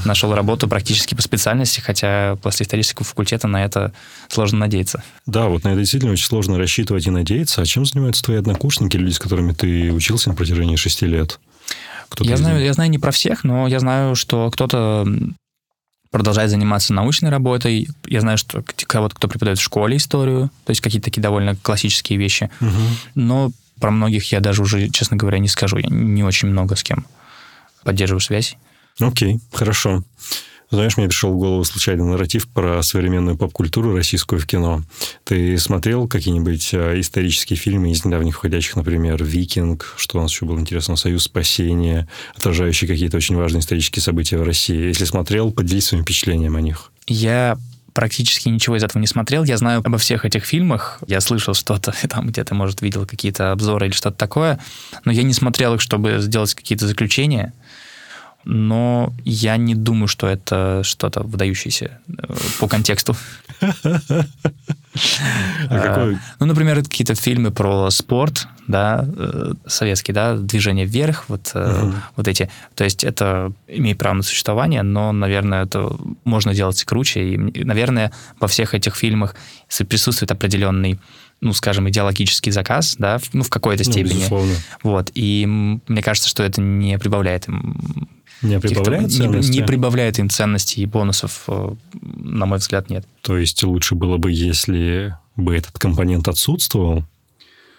нашел работу практически по специальности, хотя после исторического факультета на это сложно надеяться. Да, вот на это действительно очень сложно рассчитывать и надеяться. А чем занимаются твои однокурсники, люди, с которыми ты учился на протяжении шести лет? я знаю, я знаю не про всех, но я знаю, что кто-то продолжает заниматься научной работой. Я знаю, что кого-то, кто преподает в школе историю, то есть какие-то такие довольно классические вещи. Угу. Но про многих я даже уже, честно говоря, не скажу. Я не очень много с кем поддерживаю связь. Окей, хорошо. Знаешь, мне пришел в голову случайный нарратив про современную поп-культуру российскую в кино. Ты смотрел какие-нибудь а, исторические фильмы из недавних входящих, например, «Викинг», что у нас еще было интересно, «Союз спасения», отражающие какие-то очень важные исторические события в России? Если смотрел, поделись своим впечатлением о них. Я практически ничего из этого не смотрел. Я знаю обо всех этих фильмах. Я слышал что-то, там где-то, может, видел какие-то обзоры или что-то такое. Но я не смотрел их, чтобы сделать какие-то заключения но я не думаю, что это что-то выдающееся э, по контексту. А, ну, например, какие-то фильмы про спорт, да, э, советские, да, движение вверх, вот, uh вот эти. То есть это имеет право на существование, но, наверное, это можно делать круче. И, наверное, во всех этих фильмах присутствует определенный ну, скажем, идеологический заказ, да, ну, в какой-то ну, степени. Безусловно. Вот. И мне кажется, что это не прибавляет им не прибавляет ценности? Не, не прибавляет им ценностей и бонусов, э, на мой взгляд, нет. То есть лучше было бы, если бы этот компонент отсутствовал?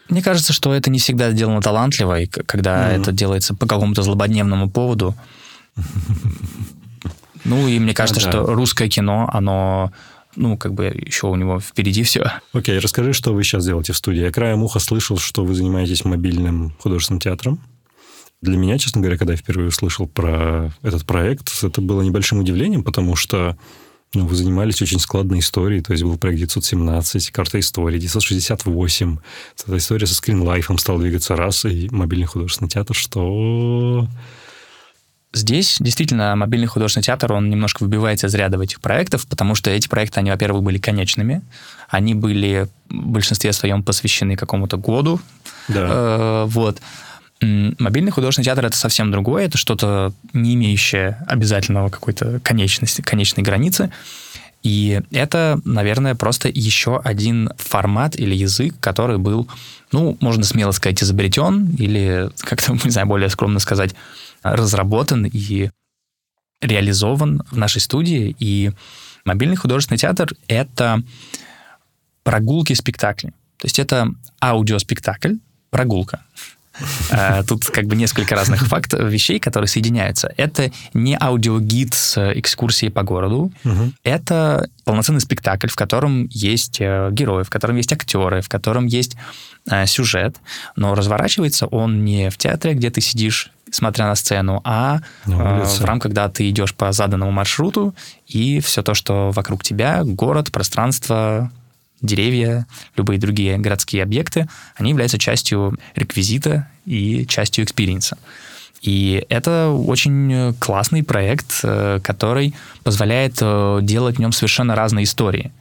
Мне кажется, что это не всегда сделано талантливо, и когда mm. это делается по какому-то злободневному поводу. Ну, и мне кажется, что русское кино, оно ну, как бы еще у него впереди все. Окей, расскажи, что вы сейчас делаете в студии. Я краем уха слышал, что вы занимаетесь мобильным художественным театром. Для меня, честно говоря, когда я впервые услышал про этот проект, это было небольшим удивлением, потому что ну, вы занимались очень складной историей, то есть был проект 917, карта истории, 968. Эта история со скринлайфом стала двигаться раз, и мобильный художественный театр, что... Здесь действительно мобильный художественный театр, он немножко выбивается из ряда этих проектов, потому что эти проекты, они, во-первых, были конечными, они были в большинстве своем посвящены какому-то году, да. э, вот. Мобильный художественный театр это совсем другое, это что-то не имеющее обязательного какой-то конечности, конечной границы. И это, наверное, просто еще один формат или язык, который был, ну, можно смело сказать, изобретен, или как-то, не знаю, более скромно сказать, разработан и реализован в нашей студии. И мобильный художественный театр — это прогулки спектакли. То есть это аудиоспектакль, прогулка. Э, тут как бы несколько разных фактов, вещей, которые соединяются. Это не аудиогид с экскурсией по городу. Угу. Это полноценный спектакль, в котором есть э, герои, в котором есть актеры, в котором есть э, сюжет. Но разворачивается он не в театре, где ты сидишь смотря на сцену, а э, в рамках, когда ты идешь по заданному маршруту, и все то, что вокруг тебя, город, пространство, деревья, любые другие городские объекты, они являются частью реквизита и частью экспириенса. И это очень классный проект, э, который позволяет э, делать в нем совершенно разные истории.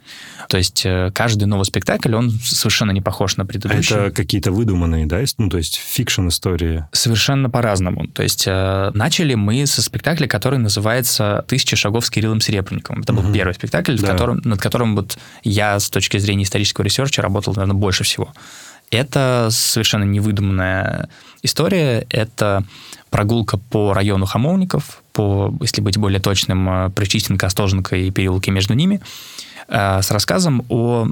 То есть э, каждый новый спектакль, он совершенно не похож на предыдущий. Это какие-то выдуманные, да? Ну, то есть fiction истории? Совершенно по-разному. То есть э, начали мы со спектакля, который называется «Тысяча шагов с Кириллом Серебренниковым». Это был угу. первый спектакль, да. которым, над которым вот я с точки зрения исторического ресерча работал, наверное, больше всего. Это совершенно невыдуманная история. Это прогулка по району Хамовников, по, если быть более точным, э, Пречистенка, Остоженка и переулки между ними – Э, с рассказом о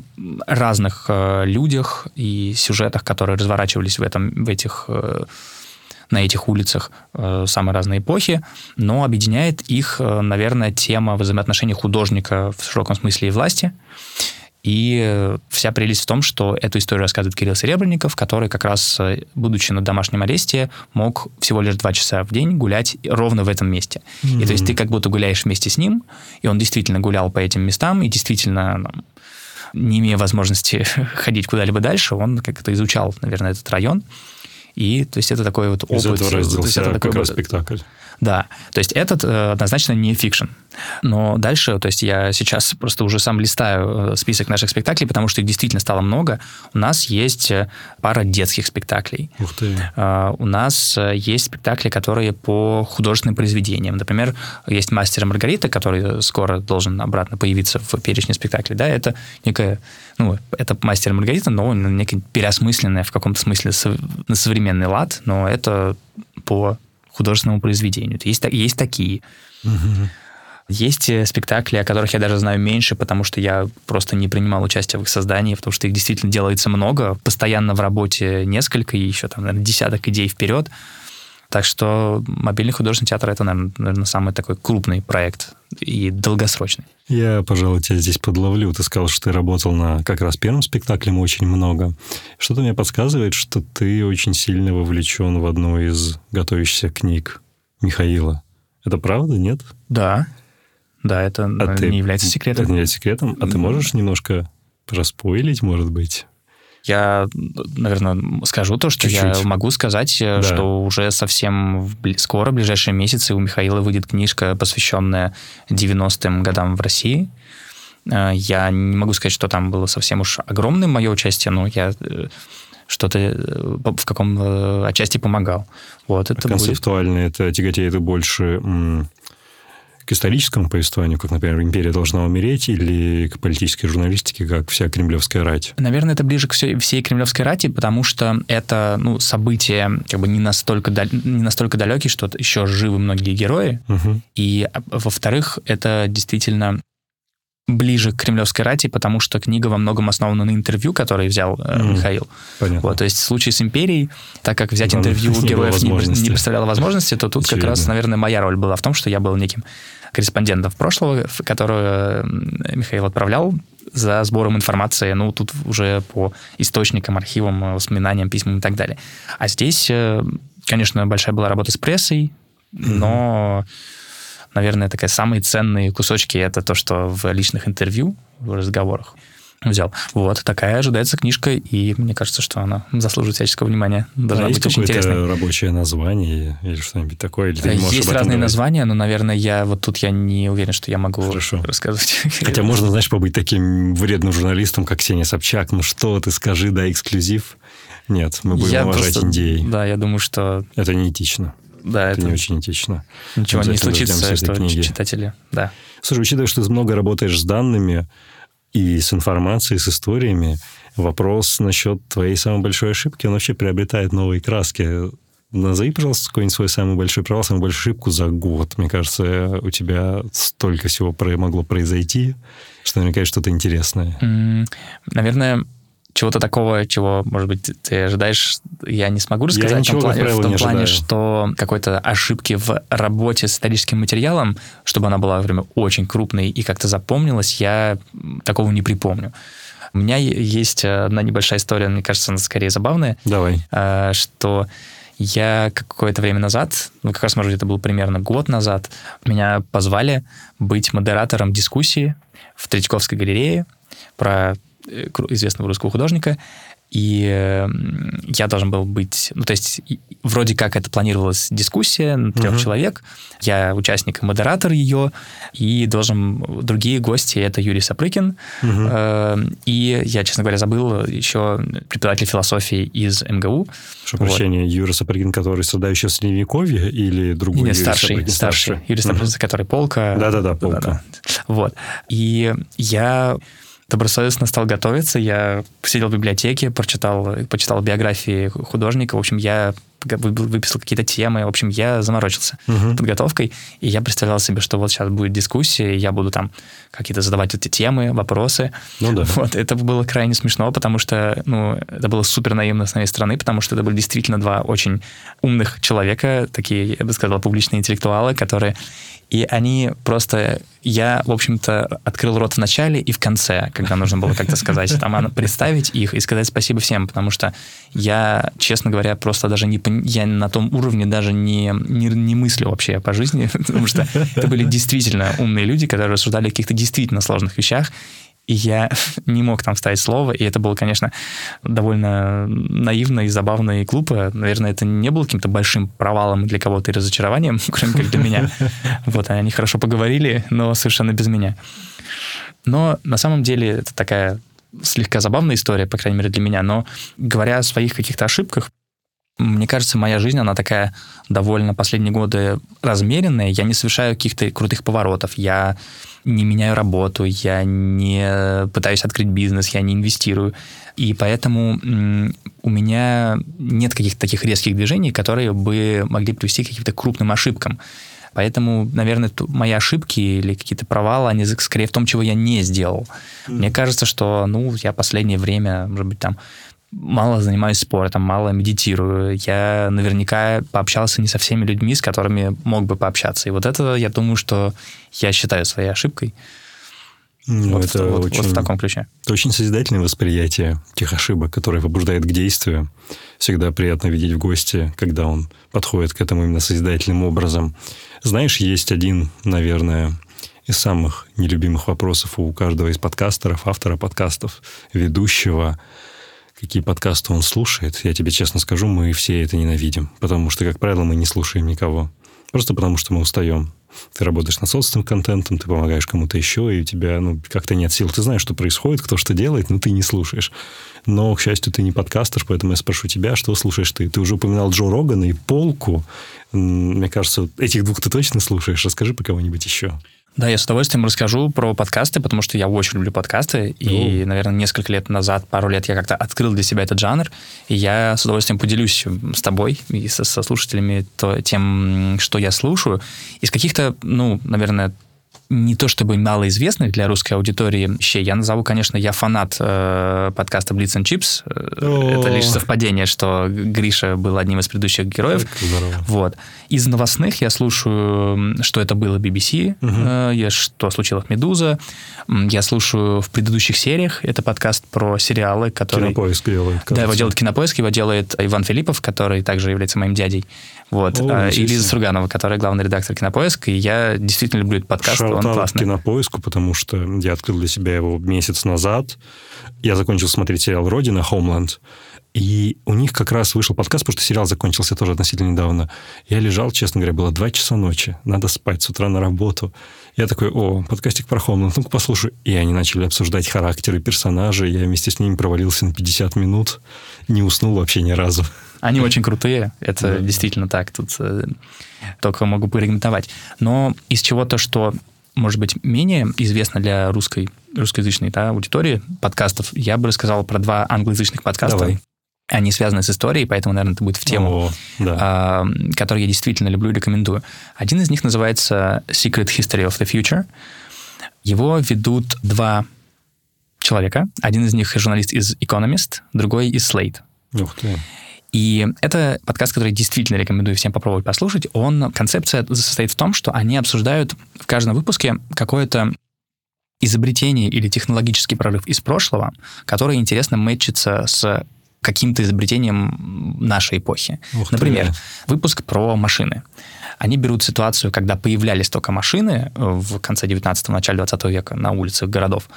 разных э, людях и сюжетах, которые разворачивались в, этом, в этих на этих улицах э, самые разные эпохи, но объединяет их, наверное, тема взаимоотношений художника в широком смысле и власти. И вся прелесть в том, что эту историю рассказывает Кирилл Серебренников, который как раз, э, будучи на домашнем аресте, мог всего лишь два часа в день гулять ровно в этом месте. Mm-hmm. И то есть ты как будто гуляешь вместе с ним, и он действительно гулял по этим местам, и действительно не имея возможности ходить куда-либо дальше, он как-то изучал, наверное, этот район. И то есть это такой вот опыт. Из этого родился это такой, как раз спектакль. Да, то есть этот э, однозначно не fiction. Но дальше, то есть я сейчас просто уже сам листаю э, список наших спектаклей, потому что их действительно стало много. У нас есть э, пара детских спектаклей. Ух ты. Э, у нас есть спектакли, которые по художественным произведениям. Например, есть «Мастер и Маргарита», который скоро должен обратно появиться в перечне спектаклей. Да, это некая, ну, это «Мастер и Маргарита», но некая переосмысленная в каком-то смысле на современный лад, но это по художественному произведению. Есть, есть такие. Угу. Есть э, спектакли, о которых я даже знаю меньше, потому что я просто не принимал участие в их создании, потому что их действительно делается много, постоянно в работе несколько, и еще там, наверное, десяток идей вперед. Так что мобильный художественный театр — это, наверное, самый такой крупный проект и долгосрочный. Я, пожалуй, тебя здесь подловлю. Ты сказал, что ты работал на как раз первом спектакле очень много. Что-то мне подсказывает, что ты очень сильно вовлечен в одну из готовящихся книг Михаила. Это правда, нет? Да. Да, это а ты... не является секретом. Это не является секретом. А ты можешь немножко распойлить, может быть? Я, наверное, скажу то, что Чуть-чуть. я могу сказать, э, да. что уже совсем в, скоро, в ближайшие месяцы, у Михаила выйдет книжка, посвященная 90-м годам в России. Э, я не могу сказать, что там было совсем уж огромным мое участие, но я э, что-то в каком отчасти помогал. Вот, это а концептуально будет... это тяготеет больше к историческому повествованию, как, например, «Империя должна умереть», или к политической журналистике, как «Вся кремлевская рать»? Наверное, это ближе к всей, всей кремлевской рати, потому что это ну, события как бы не настолько, дал, не настолько далекие, что еще живы многие герои. Угу. И, а, во-вторых, это действительно ближе к кремлевской рати, потому что книга во многом основана на интервью, которое взял э, mm, Михаил. Понятно. Вот, то есть в случае с империей, так как взять Главное, интервью у героев не, не представляло возможности, то тут Очевидно. как раз, наверное, моя роль была в том, что я был неким корреспондентов прошлого, которую Михаил отправлял за сбором информации, ну, тут уже по источникам, архивам, воспоминаниям, письмам и так далее. А здесь, э, конечно, большая была работа с прессой, но, наверное, такая самые ценные кусочки это то, что в личных интервью, в разговорах взял. Вот, такая ожидается книжка, и мне кажется, что она заслуживает всяческого внимания. Должна а быть очень интересной. рабочее название или что-нибудь такое? Или есть разные говорить? названия, но, наверное, я вот тут я не уверен, что я могу Хорошо. рассказывать. Хотя можно, знаешь, побыть таким вредным журналистом, как Ксения Собчак. Ну что ты, скажи, да, эксклюзив. Нет, мы будем я уважать просто, индей. Да, я думаю, что... Это неэтично. Да, это, это не очень этично. Ничего не случится, что книги. читатели... Да. Слушай, учитывая, что ты много работаешь с данными, и с информацией, с историями. Вопрос насчет твоей самой большой ошибки, он вообще приобретает новые краски. Назови, пожалуйста, какой-нибудь свой самый большой провал, самую большую ошибку за год. Мне кажется, у тебя столько всего могло произойти, что наверняка что-то интересное. Наверное, чего-то такого, чего, может быть, ты ожидаешь, я не смогу рассказать. Я ничего, в том плане, в том плане что какой-то ошибки в работе с историческим материалом, чтобы она была, например, очень крупной и как-то запомнилась, я такого не припомню. У меня есть одна небольшая история, мне кажется, она скорее забавная. Давай. А, что я какое-то время назад, ну, как раз, может, это был примерно год назад, меня позвали быть модератором дискуссии в Третьяковской галерее про известного русского художника. и я должен был быть... Ну, то есть вроде как это планировалась дискуссия на трех угу. человек. Я участник и модератор ее, и должен... Другие гости — это Юрий Сапрыкин, угу. и я, честно говоря, забыл еще преподаватель философии из МГУ. Что вот. прощения, Юрий Сапрыкин, который страдающий в Средневековье, или другой Нет, Юрий старший, Сапрыкин? Старший, старший. Юрий Сапрыкин, угу. который полка. Да-да-да, полка. Да-да. Вот. И я добросовестно стал готовиться. Я сидел в библиотеке, прочитал, почитал биографии художника. В общем, я выписал какие-то темы. В общем, я заморочился uh-huh. подготовкой, и я представлял себе, что вот сейчас будет дискуссия, и я буду там какие-то задавать эти темы, вопросы. Ну да. Вот, это было крайне смешно, потому что, ну, это было супер наивно с моей стороны, потому что это были действительно два очень умных человека, такие, я бы сказал, публичные интеллектуалы, которые и они просто... Я, в общем-то, открыл рот в начале и в конце, когда нужно было как-то сказать, там, представить их и сказать спасибо всем, потому что я, честно говоря, просто даже не... Я на том уровне даже не, не, не мыслю вообще по жизни, потому что это были действительно умные люди, которые рассуждали о каких-то действительно сложных вещах, и я не мог там вставить слово, и это было, конечно, довольно наивно и забавно и глупо. Наверное, это не было каким-то большим провалом для кого-то и разочарованием, кроме как для меня. Вот, они хорошо поговорили, но совершенно без меня. Но на самом деле это такая слегка забавная история, по крайней мере, для меня, но говоря о своих каких-то ошибках, мне кажется, моя жизнь, она такая довольно последние годы размеренная. Я не совершаю каких-то крутых поворотов. Я не меняю работу, я не пытаюсь открыть бизнес, я не инвестирую. И поэтому у меня нет каких-то таких резких движений, которые бы могли привести к каким-то крупным ошибкам. Поэтому, наверное, мои ошибки или какие-то провалы, они скорее в том, чего я не сделал. Mm. Мне кажется, что, ну, я последнее время, может быть, там мало занимаюсь спортом, мало медитирую. Я наверняка пообщался не со всеми людьми, с которыми мог бы пообщаться. И вот это, я думаю, что я считаю своей ошибкой. Ну, вот, это вот, очень, вот в таком ключе. Это очень созидательное восприятие тех ошибок, которые побуждают к действию. Всегда приятно видеть в гости, когда он подходит к этому именно созидательным образом. Знаешь, есть один, наверное, из самых нелюбимых вопросов у каждого из подкастеров, автора подкастов, ведущего – какие подкасты он слушает, я тебе честно скажу, мы все это ненавидим. Потому что, как правило, мы не слушаем никого. Просто потому что мы устаем. Ты работаешь над собственным контентом, ты помогаешь кому-то еще, и у тебя ну, как-то нет сил. Ты знаешь, что происходит, кто что делает, но ты не слушаешь. Но, к счастью, ты не подкастер, поэтому я спрошу тебя, что слушаешь ты? Ты уже упоминал Джо Рогана и Полку. Мне кажется, этих двух ты точно слушаешь. Расскажи по кого-нибудь еще. Да, я с удовольствием расскажу про подкасты, потому что я очень люблю подкасты. И, наверное, несколько лет назад, пару лет я как-то открыл для себя этот жанр. И я с удовольствием поделюсь с тобой и со, со слушателями то, тем, что я слушаю. Из каких-то, ну, наверное, не то чтобы малоизвестных для русской аудитории вещей. Я назову, конечно, я фанат э, подкаста Blitz and Chips. О-о-о. Это лишь совпадение, что Гриша был одним из предыдущих героев. Вот. Из новостных я слушаю, что это было BBC, угу. э, что случилось Медуза. Я слушаю в предыдущих сериях. Это подкаст про сериалы, которые... Кинопоиск делает. Кажется. Да, его делает Кинопоиск, его делает Иван Филиппов, который также является моим дядей. Вот. О, а, и Лиза Сурганова, которая главный редактор Кинопоиска. И я действительно люблю этот подкаст, Шаут он классный. Кинопоиску, потому что я открыл для себя его месяц назад. Я закончил смотреть сериал «Родина», «Homeland». И у них как раз вышел подкаст, потому что сериал закончился тоже относительно недавно. Я лежал, честно говоря, было 2 часа ночи. Надо спать с утра на работу. Я такой, о, подкастик про Homeland, ну-ка послушаю. И они начали обсуждать характеры персонажей. Я вместе с ними провалился на 50 минут. Не уснул вообще ни разу. Они очень крутые, это действительно так, тут э, только могу порекомендовать. Но из чего-то, что может быть, менее известно для русской, русскоязычной да, аудитории подкастов, я бы рассказал про два англоязычных подкаста. Давай. Они связаны с историей, поэтому, наверное, это будет в тему, О, да. э, которую я действительно люблю и рекомендую. Один из них называется Secret History of the Future. Его ведут два человека. Один из них журналист из Economist, другой из Slate. Ух ты. И это подкаст, который действительно рекомендую всем попробовать послушать. Он, концепция состоит в том, что они обсуждают в каждом выпуске какое-то изобретение или технологический прорыв из прошлого, который интересно мэтчится с каким-то изобретением нашей эпохи. Ух Например, ты. выпуск про машины. Они берут ситуацию, когда появлялись только машины в конце 19-го, начале 20 века на улицах городов,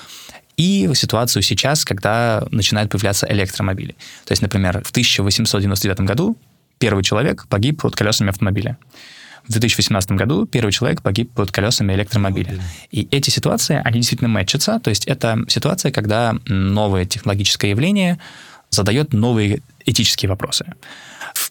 и ситуацию сейчас, когда начинают появляться электромобили. То есть, например, в 1899 году первый человек погиб под колесами автомобиля. В 2018 году первый человек погиб под колесами электромобиля. И эти ситуации, они действительно мэчатся. То есть это ситуация, когда новое технологическое явление задает новые этические вопросы.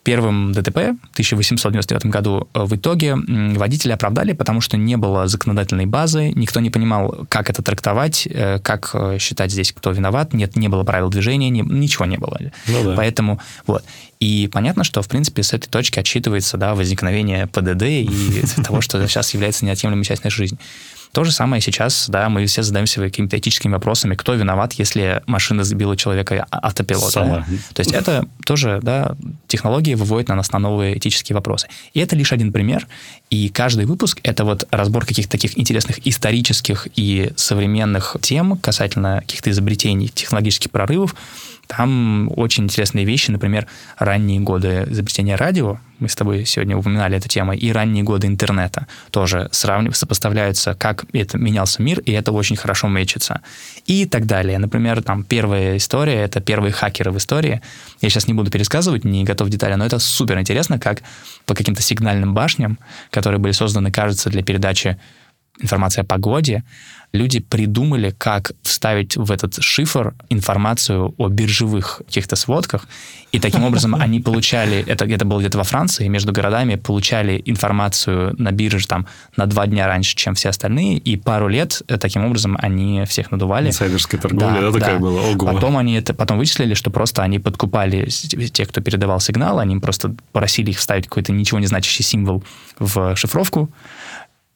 Первом ДТП в 1899 году э, в итоге водители оправдали, потому что не было законодательной базы, никто не понимал, как это трактовать, э, как э, считать здесь, кто виноват, нет, не было правил движения, не, ничего не было. Ну, да. Поэтому вот. И понятно, что, в принципе, с этой точки отсчитывается да, возникновение ПДД и того, что сейчас является неотъемлемой частью нашей жизни. То же самое сейчас, да, мы все задаемся какими-то этическими вопросами, кто виноват, если машина сбила человека автопилот. Да? То есть это тоже, да, технологии выводят на нас на новые этические вопросы. И это лишь один пример, и каждый выпуск — это вот разбор каких-то таких интересных исторических и современных тем касательно каких-то изобретений, технологических прорывов, там очень интересные вещи, например, ранние годы изобретения радио, мы с тобой сегодня упоминали эту тему, и ранние годы интернета тоже сравниваются, сопоставляются, как это менялся мир, и это очень хорошо мэчится. И так далее. Например, там первая история, это первые хакеры в истории. Я сейчас не буду пересказывать, не готов в детали, но это супер интересно, как по каким-то сигнальным башням, которые были созданы, кажется, для передачи информации о погоде, люди придумали, как вставить в этот шифр информацию о биржевых каких-то сводках, и таким образом они получали, это, это было где-то во Франции, между городами получали информацию на бирже там на два дня раньше, чем все остальные, и пару лет э, таким образом они всех надували. Инсайдерская торговля, да, да такая да. была? Ого. Потом они это потом вычислили, что просто они подкупали тех, кто передавал сигнал, они просто просили их вставить какой-то ничего не значащий символ в шифровку,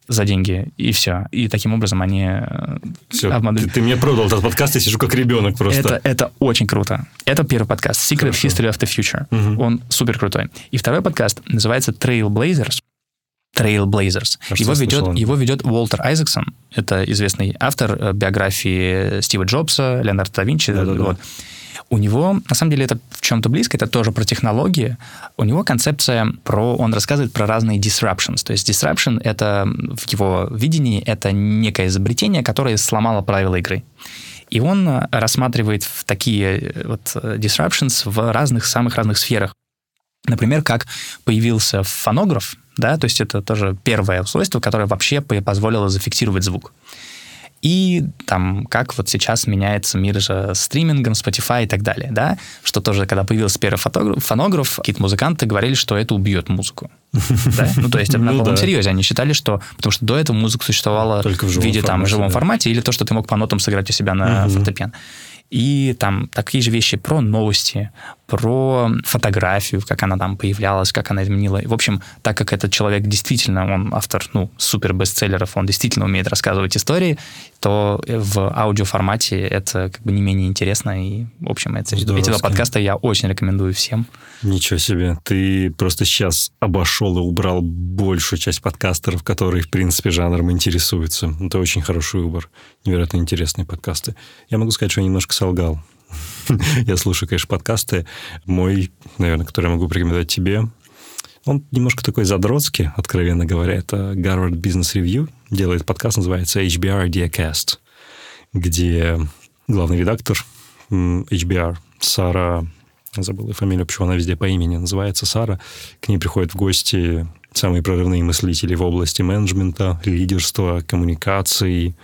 за деньги, и все. И таким образом они... Э, все, обманули. ты, ты мне продал этот подкаст, я сижу как ребенок просто. Это, это очень круто. Это первый подкаст, Secret Хорошо. History of the Future. Угу. Он супер крутой. И второй подкаст называется Trailblazers. Trailblazers. А его ведет, его ведет Уолтер Айзексон. Это известный автор э, биографии Стива Джобса, Леонардо да Винчи. Да, да, вот. да. У него, на самом деле, это в чем-то близко, это тоже про технологии. У него концепция про, он рассказывает про разные disruptions. То есть disruption — это в его видении это некое изобретение, которое сломало правила игры. И он рассматривает в такие э, вот э, disruptions в разных, самых разных сферах. Например, как появился фонограф, да, то есть это тоже первое устройство, которое вообще позволило зафиксировать звук. И там, как вот сейчас меняется мир же стримингом, Spotify и так далее, да, что тоже, когда появился первый фотограф, фонограф, какие-то музыканты говорили, что это убьет музыку. Да? Ну, то есть на ну полном серьезе. Они считали, что... Потому что до этого музыка существовала в виде там в живом формате или то, что ты мог по нотам сыграть у себя на фортепиано. И там такие же вещи про новости, про фотографию, как она там появлялась, как она изменила. В общем, так как этот человек действительно, он автор, ну, супер бестселлеров, он действительно умеет рассказывать истории, то в аудиоформате это как бы не менее интересно. И, в общем, это, эти два подкаста я очень рекомендую всем. Ничего себе. Ты просто сейчас обошел и убрал большую часть подкастеров, которые, в принципе, жанром интересуются. Это очень хороший выбор. Невероятно интересные подкасты. Я могу сказать, что я немножко солгал. Я слушаю, конечно, подкасты. Мой, наверное, который я могу порекомендовать тебе, он немножко такой задротский, откровенно говоря. Это Harvard Business Review. Делает подкаст, называется HBR Diacast, где главный редактор HBR Сара, забыл фамилию, почему она везде по имени называется Сара, к ней приходят в гости самые прорывные мыслители в области менеджмента, лидерства, коммуникации,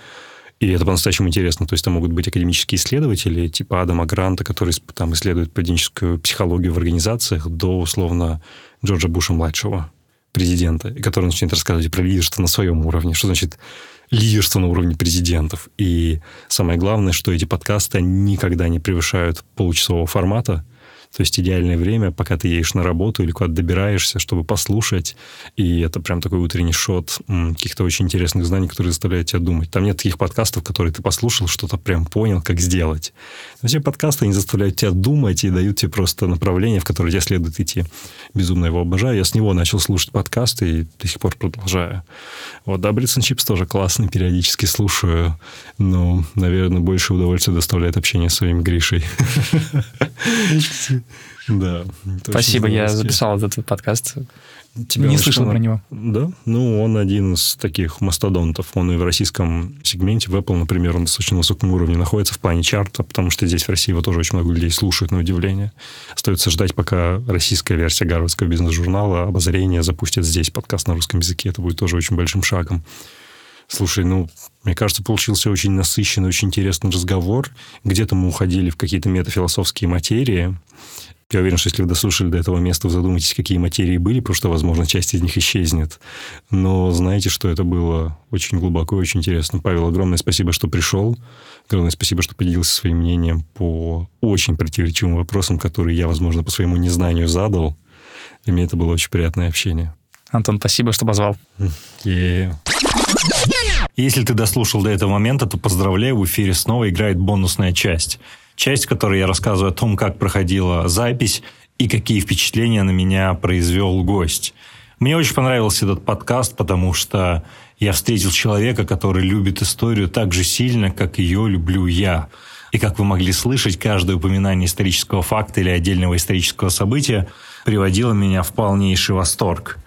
и это по-настоящему интересно. То есть там могут быть академические исследователи, типа Адама Гранта, который там исследует поведенческую психологию в организациях, до, условно, Джорджа Буша-младшего, президента, и который начинает рассказывать про лидерство на своем уровне. Что значит лидерство на уровне президентов? И самое главное, что эти подкасты никогда не превышают получасового формата, то есть идеальное время, пока ты едешь на работу или куда-то добираешься, чтобы послушать. И это прям такой утренний шот каких-то очень интересных знаний, которые заставляют тебя думать. Там нет таких подкастов, которые ты послушал, что-то прям понял, как сделать. Все подкасты, они заставляют тебя думать и дают тебе просто направление, в которое тебе следует идти. Безумно его обожаю. Я с него начал слушать подкасты и до сих пор продолжаю. Вот, да, Бритсон Чипс тоже классный, периодически слушаю. Но, наверное, больше удовольствия доставляет общение с своим Гришей. Да. Спасибо, я записал этот подкаст. Тебя не слышал про него. Да, ну он один из таких мастодонтов. Он и в российском сегменте, в Apple, например, он достаточно высоком уровне находится в плане чарта, потому что здесь в России его тоже очень много людей слушают, на удивление. Остается ждать, пока российская версия Гарвардского бизнес-журнала обозрение запустит здесь подкаст на русском языке. Это будет тоже очень большим шагом. Слушай, ну, мне кажется, получился очень насыщенный, очень интересный разговор. Где-то мы уходили в какие-то метафилософские материи. Я уверен, что если вы дослушали до этого места, вы задумаетесь, какие материи были, потому что, возможно, часть из них исчезнет. Но знаете, что это было очень глубоко и очень интересно. Павел, огромное спасибо, что пришел. Огромное спасибо, что поделился своим мнением по очень противоречивым вопросам, которые я, возможно, по своему незнанию задал. Для меня это было очень приятное общение. Антон, спасибо, что позвал. Yeah. Если ты дослушал до этого момента, то поздравляю, в эфире снова играет бонусная часть – часть, в которой я рассказываю о том, как проходила запись и какие впечатления на меня произвел гость. Мне очень понравился этот подкаст, потому что я встретил человека, который любит историю так же сильно, как ее люблю я. И как вы могли слышать, каждое упоминание исторического факта или отдельного исторического события приводило меня в полнейший восторг.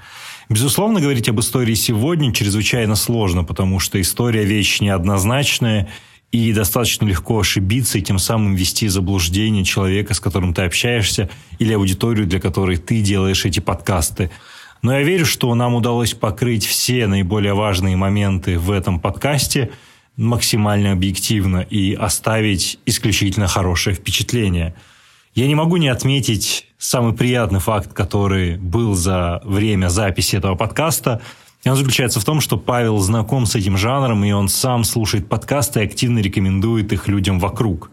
Безусловно, говорить об истории сегодня чрезвычайно сложно, потому что история вещь неоднозначная, и достаточно легко ошибиться и тем самым ввести в заблуждение человека, с которым ты общаешься, или аудиторию, для которой ты делаешь эти подкасты. Но я верю, что нам удалось покрыть все наиболее важные моменты в этом подкасте максимально объективно и оставить исключительно хорошее впечатление. Я не могу не отметить самый приятный факт, который был за время записи этого подкаста – и он заключается в том, что Павел знаком с этим жанром, и он сам слушает подкасты и активно рекомендует их людям вокруг.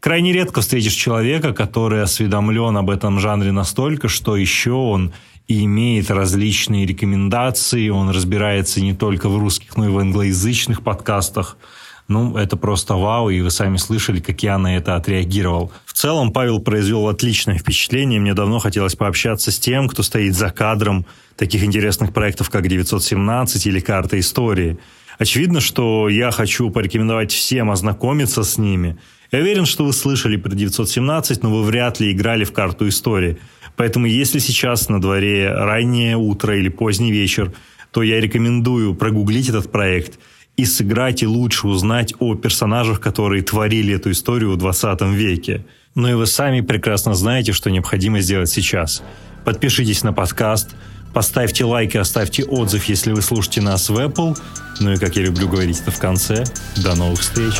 Крайне редко встретишь человека, который осведомлен об этом жанре настолько, что еще он и имеет различные рекомендации, он разбирается не только в русских, но и в англоязычных подкастах – ну, это просто вау, и вы сами слышали, как я на это отреагировал. В целом, Павел произвел отличное впечатление. Мне давно хотелось пообщаться с тем, кто стоит за кадром таких интересных проектов, как 917 или «Карта истории». Очевидно, что я хочу порекомендовать всем ознакомиться с ними. Я уверен, что вы слышали про 917, но вы вряд ли играли в карту истории. Поэтому если сейчас на дворе раннее утро или поздний вечер, то я рекомендую прогуглить этот проект – и сыграть, и лучше узнать о персонажах, которые творили эту историю в 20 веке. Ну и вы сами прекрасно знаете, что необходимо сделать сейчас. Подпишитесь на подкаст, поставьте лайк и оставьте отзыв, если вы слушаете нас в Apple. Ну и, как я люблю говорить это в конце, до новых встреч!